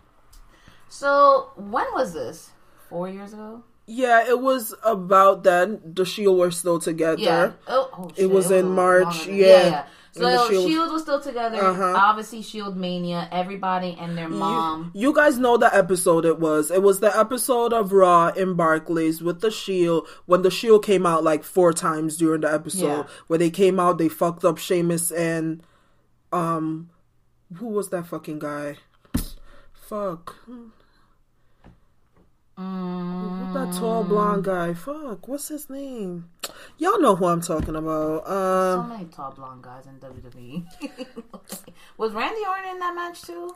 So when was this? Four years ago. Yeah, it was about then. The Shield were still together. Yeah. Oh, oh, shit, was in March, longer than- yeah. So Shield, Shield- was still together. Uh-huh. Obviously, Shield Mania. Everybody and their mom. You guys know the episode it was. It was the episode of Raw in Barclays with the Shield when the Shield came out like four times during the episode. Yeah. Where they came out, they fucked up Sheamus and um, who was that fucking guy? Fuck. Mm. That tall blonde guy. Fuck. What's his name? Y'all know who I'm talking about. So Um, many tall blonde guys in WWE. was Randy Orton in that match too?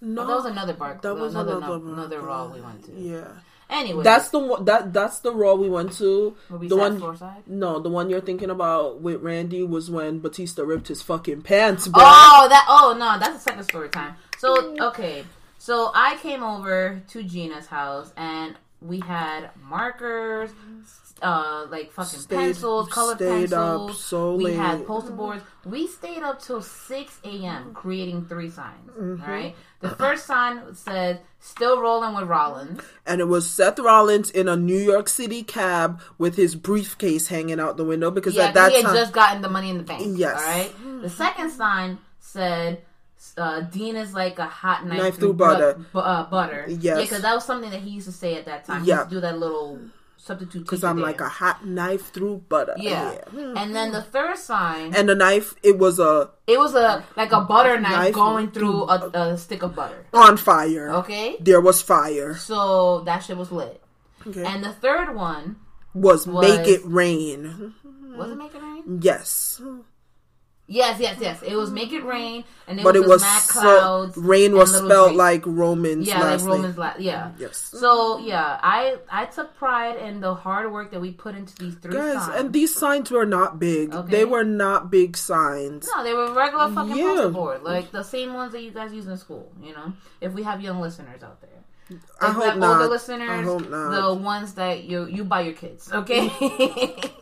no, Oh, that was another bar. that was another another, no- another Raw we went to. Yeah, Anyway, that's the one. That that's the Raw we went to. We the one. floor-side? No, the one you're thinking about with Randy was when Batista ripped his fucking pants back. Oh, that. Oh no, that's a second story time. So okay, so I came over to Gina's house and we had markers, uh, like fucking Stayed- pencils, colored stayed up pencils. so we late. had poster boards. We stayed up till six a.m. creating three signs. Mm-hmm. all right, the first sign said "Still rolling with Rollins." and it was Seth Rollins in a New York City cab with his briefcase hanging out the window because Yeah, at that he had time just gotten the money in the bank. Yes. All right. The second sign said, uh, "Dean is like a hot knife, Knife through, butter. bu- uh, butter." Yes. Yeah, because that was something that he used to say at that time. Yeah. do that little substitute. because I'm like a hot knife through butter. Yeah. And then the third sign, And the knife, it was a it was a like a butter knife, Knife going through a, a stick of butter. on fire. Okay. There was fire. So that shit was lit. Okay. And the third one was, was- make it rain. was it make it rain? Yes. Yes, yes, yes. It was make it mm-hmm. rain, and it But was, it was mad so, clouds. rain was spelled drakes. like Romans yeah, last like. Romans. La- yeah. Yes. So yeah, I I took pride in the hard work that we put into these three Guys, signs. and these signs were not big. Okay. They were not big signs. no, they were regular fucking Yeah. poster board, like the same ones that you guys use in school. You know, if we have young listeners out there. I hope not. older I listeners, hope not. the ones that you you buy your kids, okay?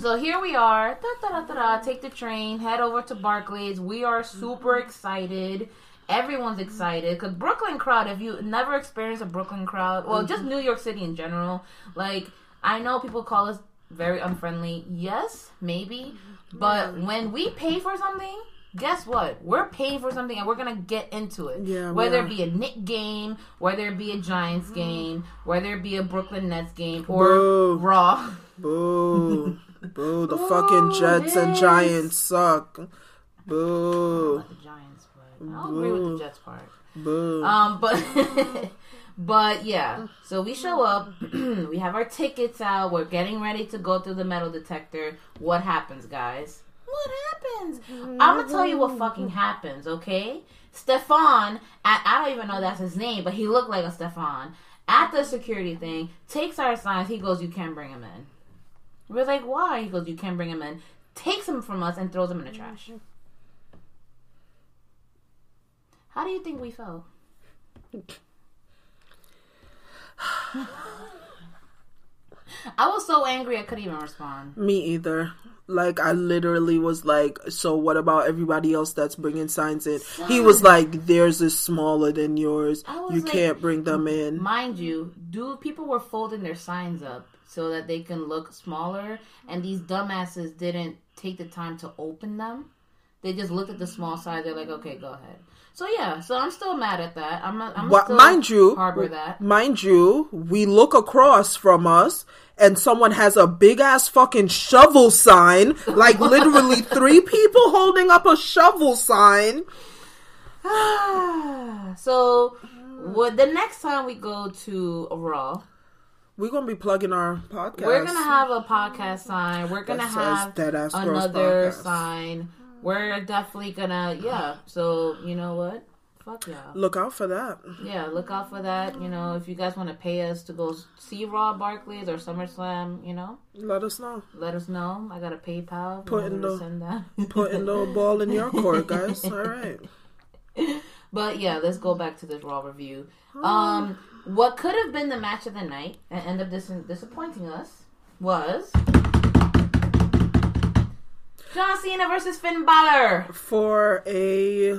so here we are. Da, da, da, da, take the train, head over to Barclays. We are super mm-hmm. excited. Everyone's mm-hmm. excited because Brooklyn crowd. If you never experienced a Brooklyn crowd, well, just mm-hmm. New York City in general, like I know people call us very unfriendly. Yes, maybe, but when we pay for something, guess what? We're paying for something and we're gonna get into it. Yeah, whether it be a Knick game, whether it be a Giants game, whether it be a Brooklyn Nets game, or Boo. Raw. Boo. Boo. The Boo, fucking Jets and. Giants suck. Boo. The Giants, but I don't agree with the Jets part. Boo. Um, but but yeah, so we show up, we have our tickets out, we're getting ready to go through the metal detector. What happens, guys? What happens? I'm gonna tell you what fucking happens, okay? Stefan, I, I don't even know that's his name, but he looked like a Stefan. At the security thing, takes our signs. He goes, "You can't bring him in." We're like, "Why?" He goes, "You can't bring him in." Takes him from us and throws him in the trash. Mm-hmm. How do you think we felt? I was so angry I couldn't even respond. Me either. Like I literally was like, so what about everybody else that's bringing signs in? He was like, theirs is smaller than yours. You like- can't bring them in. Mind you, dude, people were folding their signs up so that they can look smaller, and these dumbasses didn't take the time to open them. They just looked at the small size. They're like, okay, go ahead. So yeah, so I'm still mad at that. I'm, not, I'm What, still mind you, harbor that. mind you, we look across from us and someone has a big ass fucking shovel sign, like literally three people holding up a shovel sign. so, mm. what the next time we go to a Raw, We're gonna be plugging our podcast. We're gonna have a podcast sign. We're gonna have Dead Ass another Podcast. sign. We're definitely gonna, yeah. So you know what? Fuck y'all. look out for that. Yeah, look out for that. You know, if you guys want to pay us to go see Raw Barclays or SummerSlam, you know, Let us know. let us know. I got a PayPal. Put Put in the- send that. Putting the ball in your court, guys. All right. But yeah, let's go back to this Raw review. Um, what could have been the match of the night and end up dis- disappointing us was John Cena versus Finn Balor. For a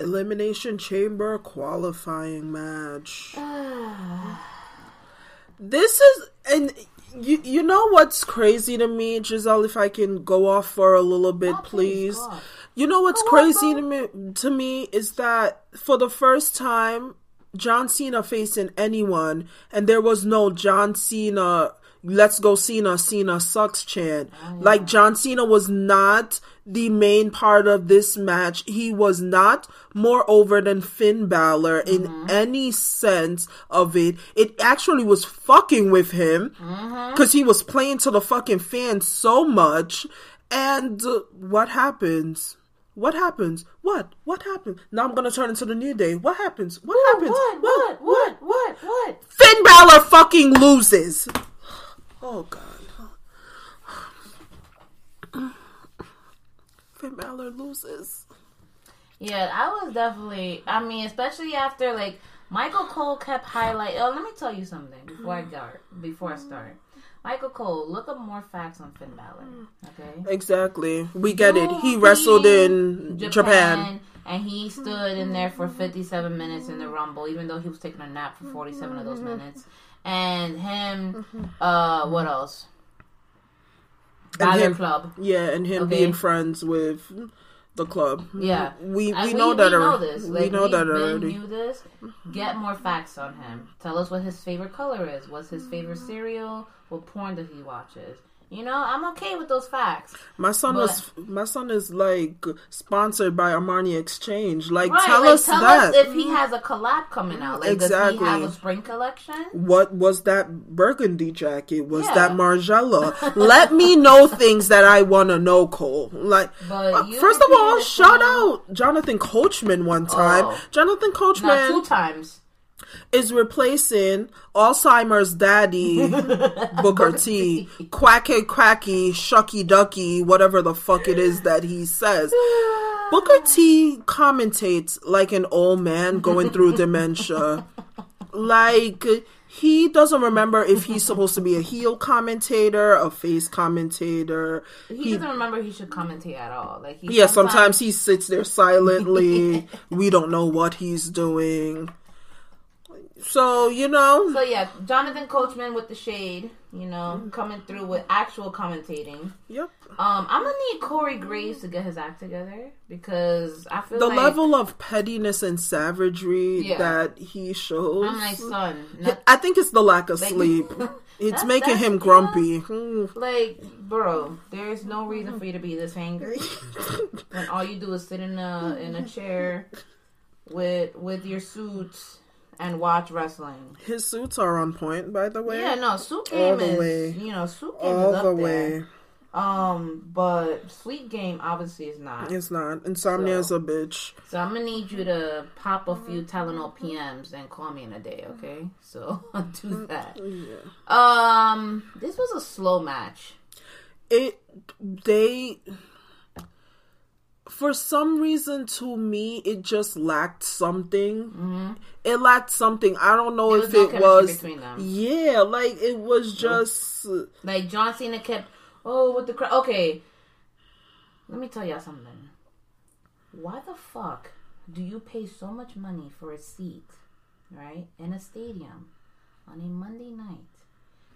elimination chamber qualifying match. this is and you you know what's crazy to me, Giselle, if I can go off for a little bit, Oh, please, please. You know what's off, crazy to me to me is that for the first time John Cena facing anyone and there was no John Cena let's go Cena, Cena sucks chant. Oh. Like John Cena was not the main part of this match. He was not more over than Finn Balor in mm-hmm. any sense of it. It actually was fucking with him mm-hmm. because he was playing to the fucking fans so much. And what happens? What happens? What? What happens? Now I'm gonna turn into the New Day. What happens? What happens? What? What? What? What? What? Finn Balor fucking loses. Oh god. Finn Balor loses. Yeah, I was definitely. I mean, especially after like Michael Cole kept highlight. Oh, let me tell you something before I start. Before I start, Michael Cole, look up more facts on Finn Balor. Okay. Exactly. We get it. He wrestled in Japan. And he stood in there for 57 minutes in the Rumble, even though he was taking a nap for 47 of those minutes. And him, uh, what else? Balor him- Club. Yeah, and him Okay. being friends with the club. Yeah, We Uh, we know that we know already. this. we Like, know we've that already. knew this. Get more facts on him. Tell us what his favorite color is. What's his favorite cereal? What porn does he watches? You know, I'm okay with those facts. My son But- was my son is like sponsored by Armani Exchange. Like Right? tell like, us tell that. us if he has a collab coming out. Like, does he Exactly. have a spring collection? what was that burgundy jacket? Was Yeah. that Margiela? Let me know things that I want to know, Cole. Like, uh, first of all, shout out Jonathan Coachman one time. Oh. Jonathan Coachman two times. Is replacing Alzheimer's daddy Booker T, quacky quacky, shucky ducky, whatever the fuck it is that he says. Booker T commentates like an old man going through dementia. Like he doesn't remember if he's supposed to be a heel commentator, a face commentator. He, doesn't remember he should commentate at all. Like he Yeah, sometimes he sits there silently. we don't know what he's doing. So, you know, So yeah, Jonathan Coachman with the shade, you know, coming through with actual commentating. yep. Um, I'm gonna need Corey Graves to get his act together because I feel The like level of pettiness and savagery Yeah. that he shows. I'm like son, not, I think it's the lack of Like- sleep. It's That's- making that's- him you grumpy. Like bro. There's no reason for you to be this angry when all you do is sit in a in a chair with with your suits and watch wrestling. His suits are on point, by the way. Yeah, no, suit All game the is way. you know suit game All is up the there. way. Um, but sleep game obviously is not. It's not. Insomnia is So- a bitch. So I'm gonna need you to pop a few Tylenol PMs and call me in a day, okay? So I'll do that. Um, this was a slow match. It they for some reason to me it just lacked something. It lacked something. I don't know if no it was between them. Yeah, like it was just Like John Cena kept, oh, with the crowd. Okay, let me tell y'all something. Why the fuck do you pay so much money for a seat, right, in a stadium on a Monday night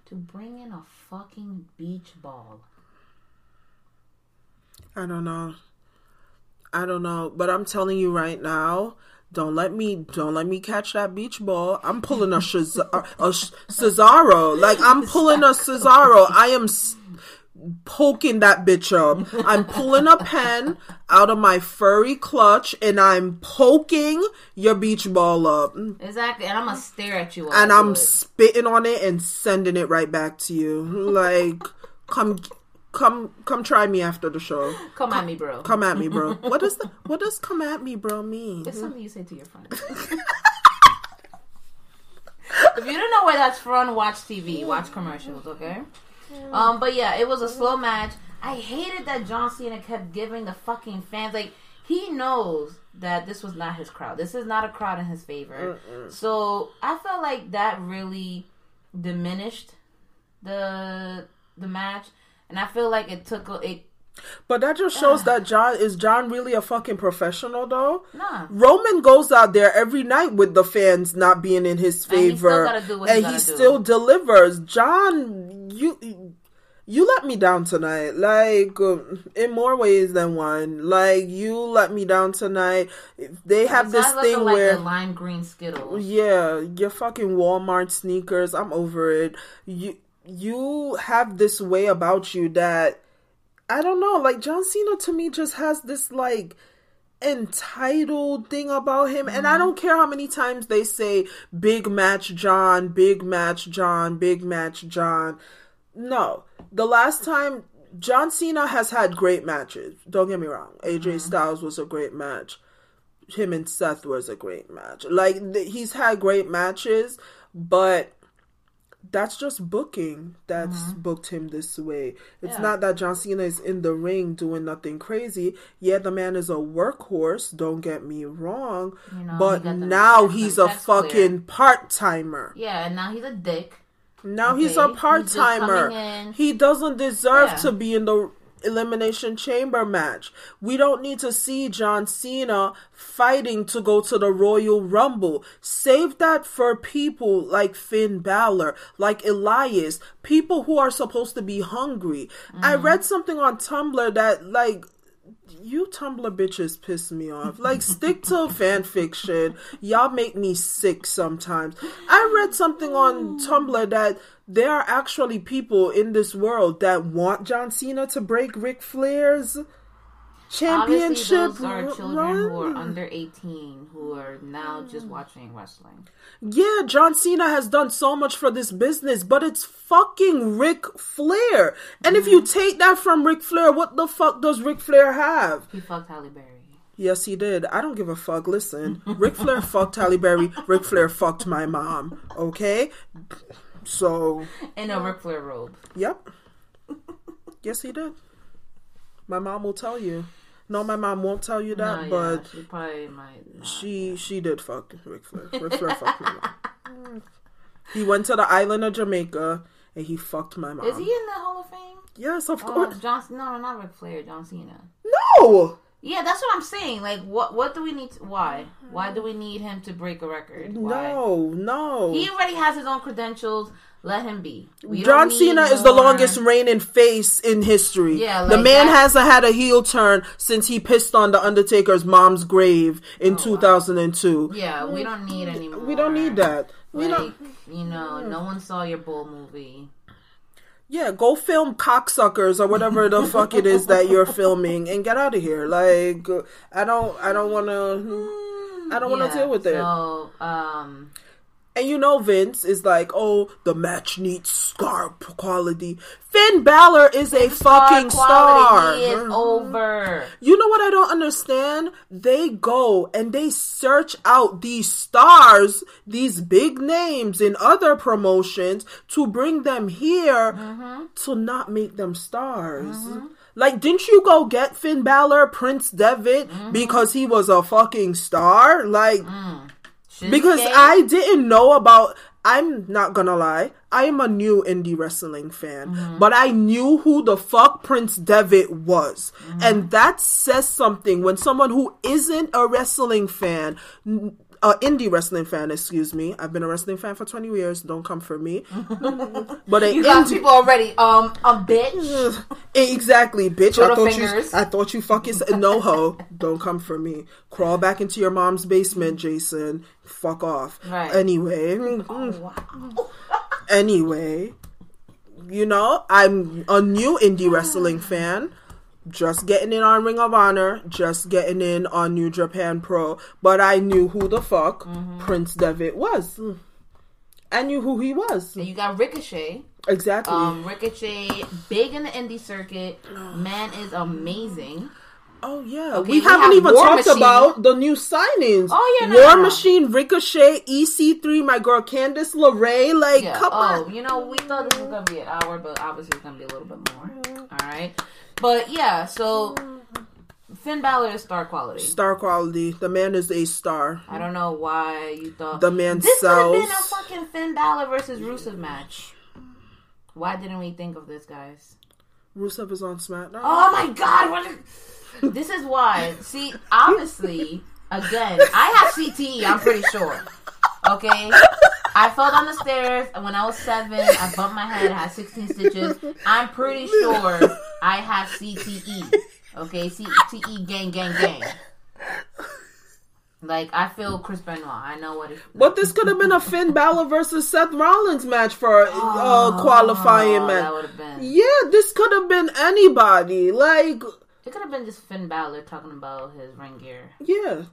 to bring in a fucking beach ball? I don't know. I don't know, but I'm telling you right now, don't let me don't let me catch that beach ball. I'm pulling a, Shaz- a Cesaro. Like I'm pulling a Cesaro. I am s- poking that bitch up. I'm pulling a pen out of my furry clutch and I'm poking your beach ball up. Exactly, and I'm gonna stare at you. And I'm it. spitting on it and sending it right back to you. Like come come come try me after the show. Come at me, bro. Come at me, bro. What does the what does come at me, bro mean? It's something you say to your friends. if you don't know where that's from, watch TV, watch commercials, okay? Um, but yeah, it was a slow match. I hated that John Cena kept giving the fucking fans like he knows that this was not his crowd. This is not a crowd in his favor. So I felt like that really diminished the the match, and I feel like it took a, it. But that just shows that John is John really a fucking professional though. Nah. Roman goes out there every night with the fans not being in his And he still favor, he and he do. still delivers. John, you you let me down tonight, like uh, in more ways than one. Like you let me down tonight. They have this thing like where the lime green Skittles. Yeah, your fucking Walmart sneakers. I'm over it. You you have this way about you that I don't know, like John Cena to me just has this like entitled thing about him and I mm-hmm. don't care how many times they say big match John, big match John, big match John. No. The last time John Cena has had great matches. Don't get me wrong. AJ mm-hmm. Styles was a great match. Him and Seth was a great match. Like th- he's had great matches, but that's just booking that's mm-hmm. booked him this way. It's Yeah. not that John Cena is in the ring doing nothing crazy. Yeah, the man is a workhorse, don't get me wrong. You know, but he now he's a fucking part timer. Yeah, and now he's a dick. Now he's a part timer. He doesn't deserve Yeah. to be in the elimination chamber match. We don't need to see John Cena fighting to go to the Royal Rumble. Save that for people like Finn Balor, like Elias, people who are supposed to be hungry. I Mm. read something on Tumblr that like you Tumblr bitches piss me off. Like, stick to fan fiction. Y'all make me sick sometimes. I read something on Tumblr that there are actually people in this world that want John Cena to break Ric Flair's championship Obviously, those are children run. who are under 18 who are now just watching wrestling. Yeah, John Cena has done so much for this business, but it's fucking Ric Flair. And if you Mm-hmm. take that from Ric Flair, what the fuck does Ric Flair have? He fucked Halle Berry. Yes, he did. I don't give a fuck. Listen, Ric Flair fucked Halle Berry. Ric Flair fucked my mom. Okay? So, In a Ric Flair robe. yep. Yes, he did. My mom will tell you. No, my mom won't tell you that, No, but yeah, she probably might. Not. she she did fuck Ric Flair. Ric Flair fucked my mom. He went to the island of Jamaica and he fucked my mom. Is he in the Hall of Fame? Yes, of Oh, course. John, no, not Ric Flair, John Cena. No. Yeah, that's what I'm saying. Like, what what do we need? To, why? Why do we need him to break a record? Why? No, no. He already has his own credentials. Let him be. We John Cena is the longest reigning face in history. Yeah, the man that- hasn't had a heel turn since he pissed on the Undertaker's mom's grave in 2002. Yeah, we don't need any more. We don't need that. We Like, don't. you know, no one saw your bull movie. Yeah, go film cocksuckers or whatever the fuck it is that you're filming and get out of here. Like, I don't, I don't want to, I don't want to Yeah, deal with it. So, um, And you know Vince is like, oh, the match needs scar quality. Finn Balor is a fucking star star. quality is over. You know what I don't understand? They go and they search out these stars, these big names in other promotions to bring them here mm-hmm. to not make them stars. Mm-hmm. Like, didn't you go get Finn Balor, Prince Devitt, mm-hmm. because he was a fucking star? Like, because Shinsuke? I didn't know about. I'm not gonna lie. I am a new indie wrestling fan, mm-hmm. but I knew who the fuck Prince Devitt was, mm-hmm. and that says something when someone who isn't a wrestling fan, n- a indie wrestling fan, excuse me. I've been a wrestling fan for 20 years. Don't come for me. but you got people already. Um, a bitch. Exactly, bitch. I thought fingers. you. I thought you fucking said no ho. Don't come for me. Crawl back into your mom's basement, Jason. Fuck off. Right. Anyway, Wow. anyway, you know, I'm a new indie wrestling fan. Just getting in on Ring of Honor, just getting in on New Japan Pro, but I knew who the fuck Mm-hmm. Prince Devitt was. I knew who he was. And you got Ricochet. Exactly. Um, Ricochet, big in the indie circuit. Man is amazing. Oh yeah, Okay, we, we haven't have even War talked Machine. about the new signings. Oh, yeah, no, War no, no. Machine, Ricochet, EC3, my girl Candice LeRae. Like, Yeah. come oh, on. you know, we thought this was gonna be an hour, but obviously it's gonna be a little bit more. All right. But yeah, so Finn Balor is star quality. Star quality. The man is a star. I don't know why you thought The man this could have been a fucking Finn Balor versus Rusev match. Why didn't we think of this, guys? Rusev is on SmackDown. Oh my god! What is- this is why. See, obviously, again, I have CTE. I'm pretty sure. Okay, I fell down the stairs when I was seven. I bumped my head. I had 16 stitches. I'm pretty sure I have CTE. Okay, CTE gang gang gang. Like I feel Chris Benoit. I know what it. But this could have been a Finn Balor versus Seth Rollins match for uh, qualifying Oh, match. would been. Yeah, this could have been anybody. Like, It could have been just Finn Balor talking about his ring gear. yeah.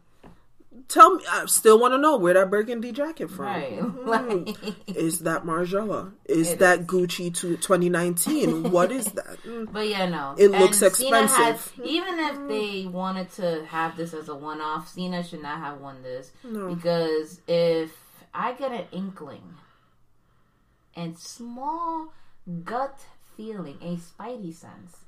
Tell me, I still want to know where that burgundy jacket from. Right. Like, Is that Margiela? Is It that is. Gucci to 2019? what is that? Mm. but yeah, no. It looks Cena had- expensive. even if they wanted to have this as a one-off, Cena should not have won this No. because if I get an inkling and small gut feeling, a spidey sense.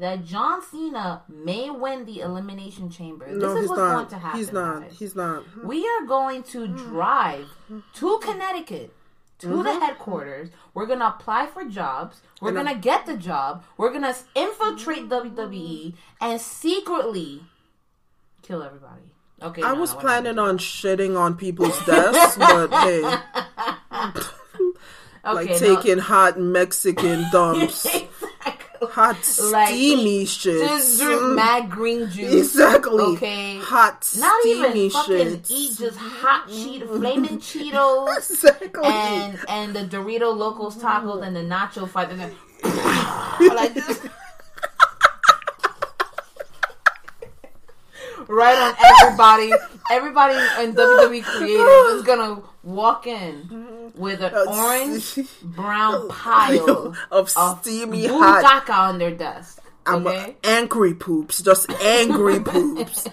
That John Cena may win the Elimination Chamber. No, this is what's going to happen. He's not. guys. He's not. We are going to drive to Connecticut to the Mm-hmm. headquarters. We're going to apply for jobs. We're going to get the job. We're going to infiltrate WWE and secretly kill everybody. Okay. I no, was no, planning on shitting on people's desks, but hey, not. like Okay, no. taking hot Mexican dumps. Hot Like, steamy shit. Just drink mm. mad green juice. Exactly. Okay. Hot Not steamy even fucking shit. eat just hot mm. Cheeto, flaming Cheetos. Exactly. and and the Dorito Locos tacos and the nacho fries like this. Right on everybody. Everybody in WWE Creative is gonna walk in with an orange brown pile of steamy of hot on their desk. I'm Okay, angry poops, just angry poops.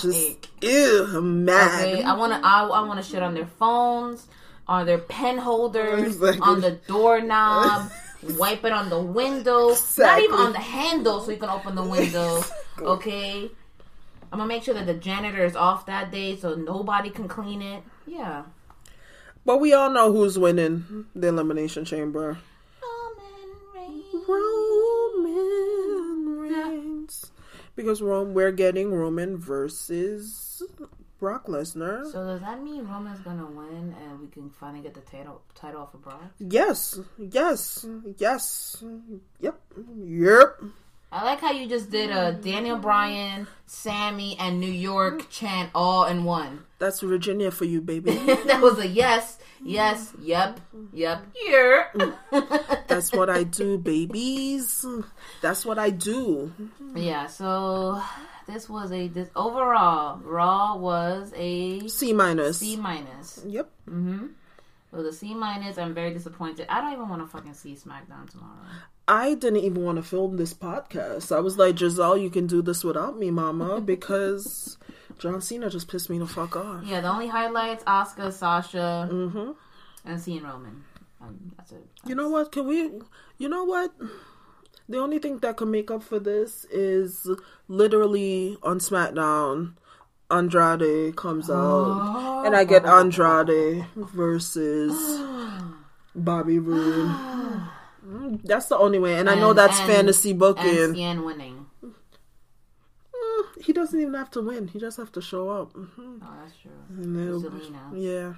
Just ew, mad. Okay, I wanna I, I wanna shit on their phones, on their pen holders, Exactly. on the doorknob, wipe it on the window, not even on the handle so you can open the window. Okay. I'm gonna make sure that the janitor is off that day so nobody can clean it. Yeah. But we all know who's winning the elimination chamber. Roman Reigns. Because Rome, we're getting Roman versus Brock Lesnar. So does that mean Roman's gonna win and we can finally get the title title off of Brock? Yes, yes, yes. Yep, yep. I like how you just did a Daniel Bryan, Sammy, and New York chant all in one. That's Virginia for you, baby. that was a yes, yes, yep, yep, yeah. That's what I do, babies. That's what I do. yeah. So this was a this overall Raw was a C minus. C minus. Yep. Mhm. It was a C minus. I'm very disappointed. I don't even want to fucking see SmackDown tomorrow. I didn't even want to film this podcast. I was like, Giselle, you can do this without me, mama, because John Cena just pissed me the fuck off. Yeah, the only highlights: Oscar, Sasha, Mm-hmm. and seeing Roman. Um, that's it. You know what? Can we? You know what? The only thing that can make up for this is literally on SmackDown. Andrade comes out, and I get Andrade versus Bobby Roode. That's the only way, and I know that's and- fantasy And booking. Cien winning. He doesn't even have to win; he just have to show up. Mhm. Oh, that's true. And Zelina. Yeah.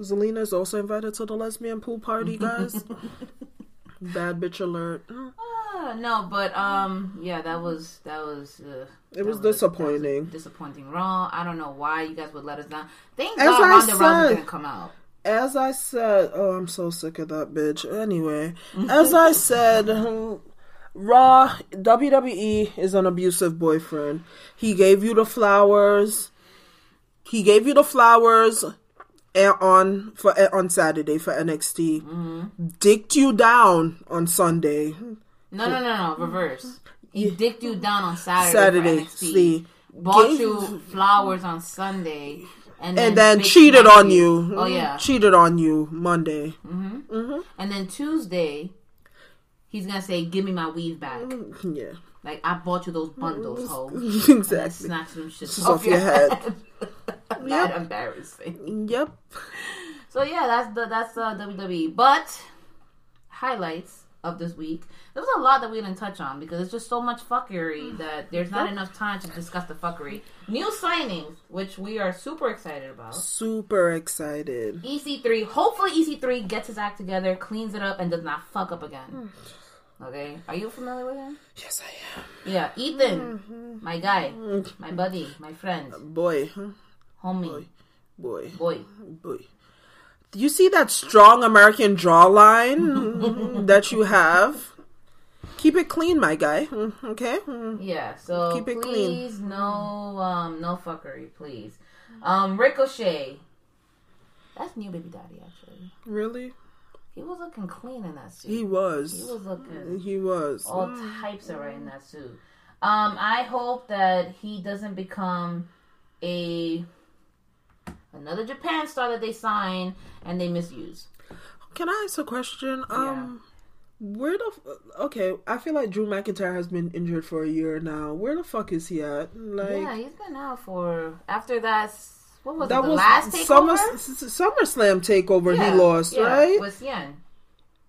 Zelina is also invited to the lesbian pool party, guys. Bad bitch alert. Uh, no, but um, yeah, that was that was. Uh, It was that that disappointing. disappointing. Wrong. I don't know why you guys would let us down. Thank As God I Ronda Rousey didn't come out. As I said, oh, I'm so sick of that bitch. Anyway, as I said, Raw, WWE is an abusive boyfriend. He gave you the flowers. He gave you the flowers on for on Saturday for NXT. Mm-hmm. Dicked you down on Sunday. No, no, no, no. Reverse. He dicked you down on Saturday. Saturday, see. Bought Gave- you flowers on Sunday, and then, and then cheated smacked on you. Oh mm-hmm. yeah, cheated on you Monday. Mm-hmm. Mm-hmm. and then Tuesday, he's gonna say, "Give me my weave back." Mm, yeah, Like I bought you those bundles, mm, ho. And then exactly. snatch them shit It's off your head. That embarrassing. Yep. So yeah, that's the that's uh, WWE. But highlights of this week. There was a lot that we didn't touch on because it's just so much fuckery mm. that there's not enough time to discuss the fuckery. New signings, which we are super excited about. Super excited. EC3. Hopefully EC3 gets his act together, cleans it up, and does not fuck up again. Hmm. Okay, are you familiar with him? Yes, I am. Yeah, Ethan, mm-hmm. my guy, mm. my buddy, my friend, Boy, homie, boy, boy. boy. Do you see that strong American jawline that you have? Keep it clean, my guy. Mm, Okay. Mm. Yeah, so Keep it clean. please, no, um, no fuckery, please. Um, Ricochet. That's new baby daddy, actually. Really? He was looking clean in that suit. He was. He was. looking He was. all types of right in that suit. Um, I hope that he doesn't become a another Japan star that they sign and they misuse. Can I ask a question? Um, where the f- okay? I feel like Drew McIntyre has been injured for a year now. Where the fuck is he at? Like yeah, he's been out for after that. What was that it? The was last Summer takeover. SummerSlam takeover. Yeah, he lost, yeah, right? With Cien.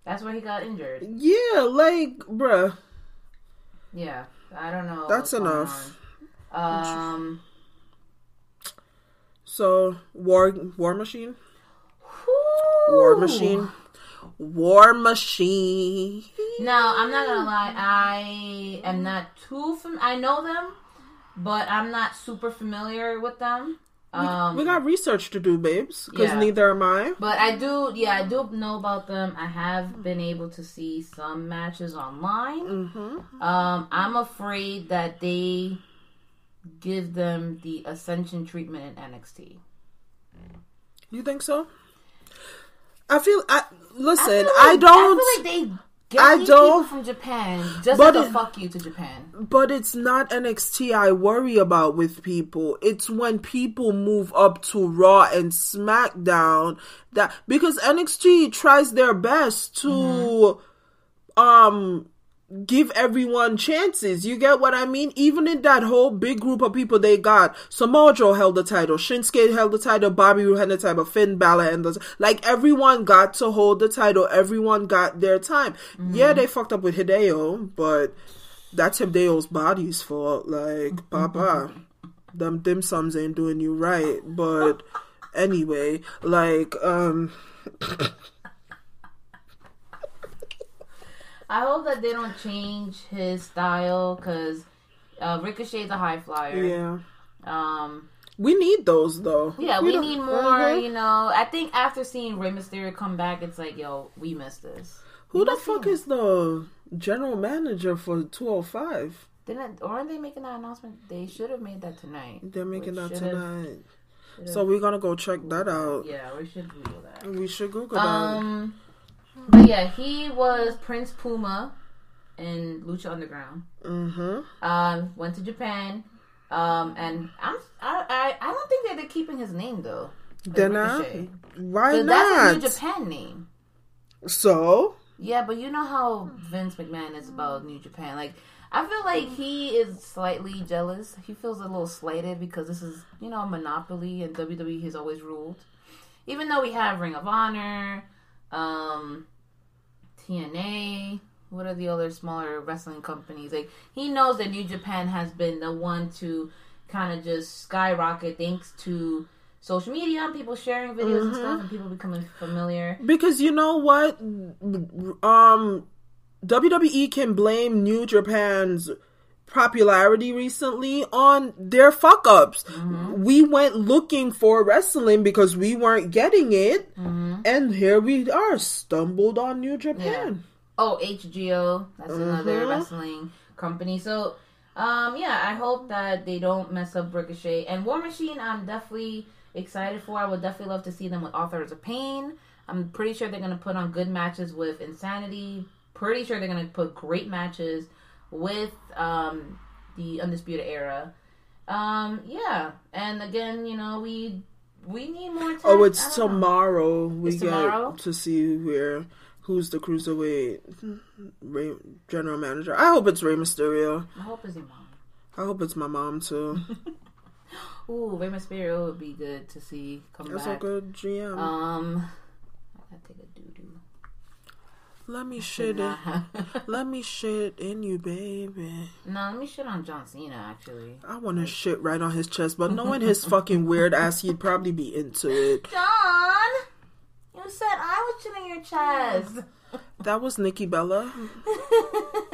That's where he got injured. yeah, like bruh. Yeah, I don't know. That's enough. Um, So War War Machine, War. Machine, War Machine. No, I'm not gonna lie. I am not too. Fam- I know them, but I'm not super familiar with them. Um, we got research to do, babes, because yeah. neither am I. but I do. Yeah, I do know about them. I have been able to see some matches online. Mm-hmm. Um, I'm afraid that they give them the ascension treatment in NXT. You think so? I feel. I listen. I, like- don't. I feel like they get I don't- people from Japan just But it- fuck you to Japan. But it's not NXT I worry about with people. It's when people move up to Raw and SmackDown that because NXT tries their best to um give everyone chances. You get what I mean? Even in that whole big group of people they got, Samoa Joe held the title, Shinsuke held the title, Bobby Roode had the title, Finn Balor and the like everyone got to hold the title. Everyone got their time. Yeah, they fucked up with Hideo, but that's Hideo's body's fault. Like, Papa, them dim sums ain't doing you right. But anyway, like, um, I hope that they don't change his style because uh, Ricochet's a high flyer. yeah. Um, We need those though. yeah, we don't- need more. Mhm. You know, I think after seeing Rey Mysterio come back, it's like, yo, we missed this. Who the fuck is the general manager for 205? Didn't aren't they making that announcement? They should have made that tonight. They're making We that tonight. So we're gonna go check that out. Yeah, we should Google that. We should Google that. Um, but yeah, he was Prince Puma in Lucha Underground. Mm-hmm. Um, went to Japan. Um, and I'm I, I I don't think that they're keeping his name though. I, Ricochet. why 'Cause That's a not? New Japan name. So Yeah, but you know how Vince McMahon is about New Japan. Like, I feel like he is slightly jealous. He feels a little slighted because this is, you know, a monopoly and WWE has always ruled. Even though we have Ring of Honor, um, TNA, what are the other smaller wrestling companies? Like, he knows that New Japan has been the one to kind of just skyrocket thanks to social media and people sharing videos and stuff and people becoming familiar. because you know what, um, WWE can blame New Japan's popularity recently on their fuck ups. Mm-hmm. We went looking for wrestling because we weren't getting it, Mm-hmm. and here we are, stumbled on New Japan. Oh, HGO. That's another wrestling company. So, um, yeah, I hope that they don't mess up Ricochet and War Machine. I'm definitely excited for. I would definitely love to see them with Authors of Pain. I'm pretty sure they're gonna put on good matches with Insanity. Pretty sure they're gonna put great matches with um, the Undisputed Era. Um, yeah, and again, you know, we we need more time. Oh, it's don't know. tomorrow. We It's get tomorrow? to see where who's the cruiserweight Ray, general manager. I hope it's Rey Mysterio. I hope it's your mom. I hope it's my mom too. Ooh, Rey Mysterio would be good to see come That's a good GM. Um, I gotta take a. Let me shit it. Let me shit in you, baby. no, let me shit on John Cena. Actually, I want to shit right on his chest, but knowing his fucking weird ass, he'd probably be into it. John, you said I was shitting your chest. That was Nikki Bella.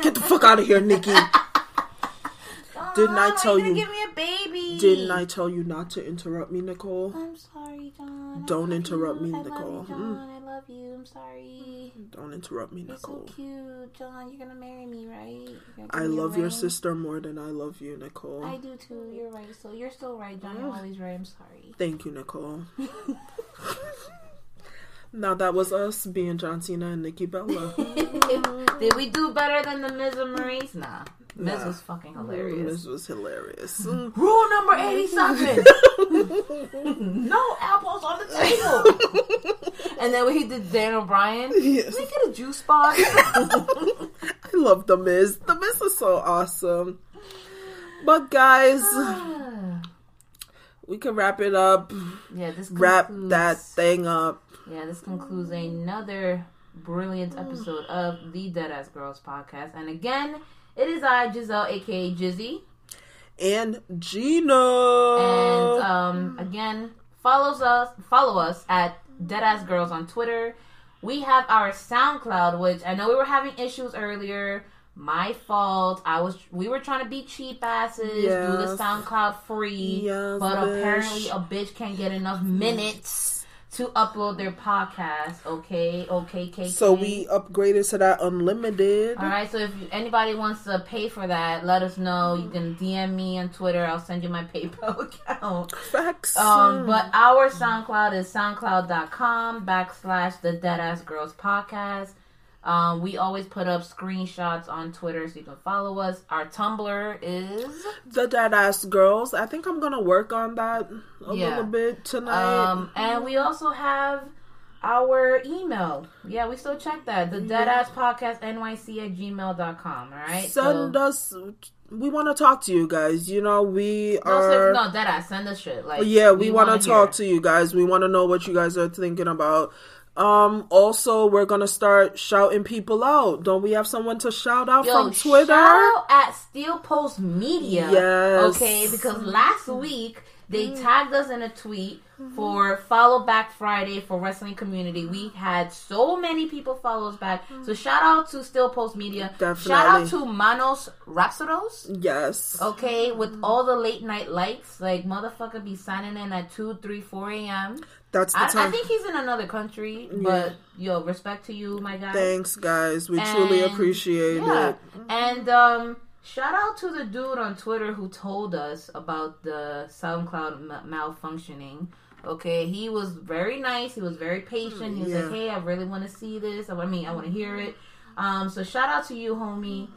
Get the fuck out of here, Nikki. Didn't I tell you? you- Give me a baby. Didn't I tell you not to interrupt me, Nicole? I'm sorry, John. Don't interrupt you. me, I Nicole. Love you. I love you. I'm sorry. Don't interrupt me, You're so Nicole. cute, John. You're gonna marry me, right? I give me a love your sister more than I love you, Nicole. I do too. You're right. So you're still right, John. You're always right. I'm sorry. Thank you, Nicole. now that was us being John Cena and Nikki Bella. Did we do better than the Miz and Maryse? Nah. Miz Nah. was fucking hilarious. this was hilarious. Rule number 87. no apples on the table. And then when he did Daniel Bryan, Yes. he get a juice box. I love the Miz. The Miz is so awesome. But guys, we can wrap it up. yeah, this Wrap that thing up. Yeah, this concludes another brilliant episode of the Deadass Girls podcast. And again, it is I, Giselle, aka Gizzy. And Gina. And um, again, follows us follow us at Deadass Girls on Twitter. We have our SoundCloud, which I know we were having issues earlier. My fault. I was we were trying to be cheap asses, do the SoundCloud free, Yes, but bitch. apparently a bitch can't get enough minutes to upload their podcast. Okay, okay, KK. so we upgraded to that unlimited. All right, so if anybody wants to pay for that, let us know. You can DM me on Twitter. I'll send you my PayPal account. Facts. Um, but our SoundCloud is soundcloud.com backslash the Deadass Girls Podcast. Um, we always put up screenshots on Twitter so you can follow us. Our Tumblr is the dead ass girls. I think I'm gonna work on that a Yeah. little bit tonight. um, and we also have our email. Yeah, we still check that. The Deadass Podcast NYC at gmail.com. All right. Send so, us. We want to talk to you guys. You know, we no, are. no, Deadass. Send us shit. Like, yeah, we, want wanna to hear talk to you guys. We want to know what you guys are thinking about. Um. Also, we're gonna start shouting people out. Don't we have someone to shout out Yo, from Twitter? Shout out at Steel Post Media. Yes. Okay, because last week they tagged us in a tweet for Follow Back Friday for Wrestling Community. We had so many people follow us back. So shout out to Still Post Media. Shout out to Manos Rapsodos. Yes. Okay, with all the late night likes, like motherfucker be signing in at 2, 3, 4 a.m. That's the I, time. I think he's in another country, but yo, respect to you, my guy. Thanks, guys. We truly appreciate yeah. it. And um, shout out to the dude on Twitter who told us about the SoundCloud m- malfunctioning. Okay, he was very nice. He was very patient. He was Yeah. like, "Hey, I really want to see this. I mean, I want to hear it." Um, so shout out to you, homie,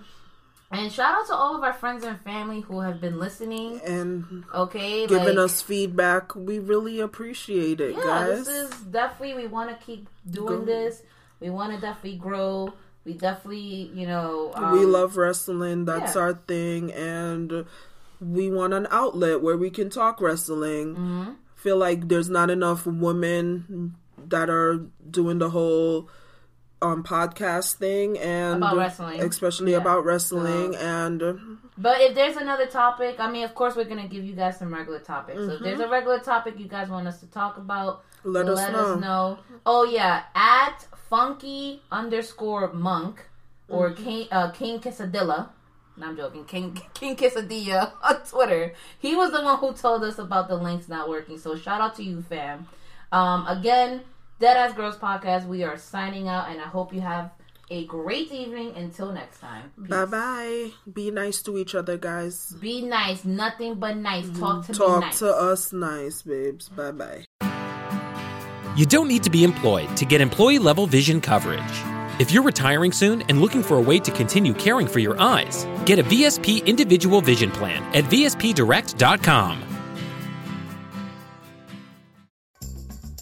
and shout out to all of our friends and family who have been listening. And Okay, giving like, us feedback. We really appreciate it, yeah, guys. this is definitely we want to keep doing Go. this. We want to definitely grow. We definitely, you know, we um, love wrestling. That's yeah. our thing, and we want an outlet where we can talk wrestling. Mm-hmm. Feel like there's not enough women that are doing the whole um podcast thing and About wrestling. especially Yeah. about wrestling and But if there's another topic, I mean, of course, we're gonna give you guys some regular topics. So if there's a regular topic you guys want us to talk about, Mm-hmm. Let us know. know. Oh yeah, at funky underscore monk or Mm-hmm. King uh, King Quesadilla. No, I'm joking. King King Quesadilla on Twitter. He was the one who told us about the links not working. So shout out to you, fam. Um, again, Deadass Girls podcast. We are signing out, and I hope you have a great evening. Until next time. Bye bye. Be nice to each other, guys. Be nice, nothing but nice. Talk to me Talk nice. to us nice, babes. Bye bye. You don't need to be employed to get employee level vision coverage. If you're retiring soon and looking for a way to continue caring for your eyes, get a VSP individual vision plan at VSPDirect.com.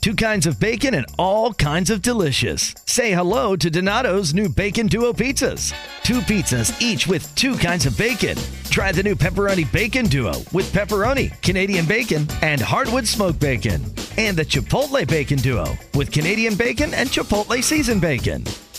Two kinds of bacon and all kinds of delicious. Say hello to Donato's new Bacon Duo pizzas. Two pizzas, each with two kinds of bacon. Try the new Pepperoni Bacon Duo with pepperoni, Canadian bacon, and hardwood smoked bacon. And the Chipotle Bacon Duo with Canadian bacon and Chipotle seasoned bacon.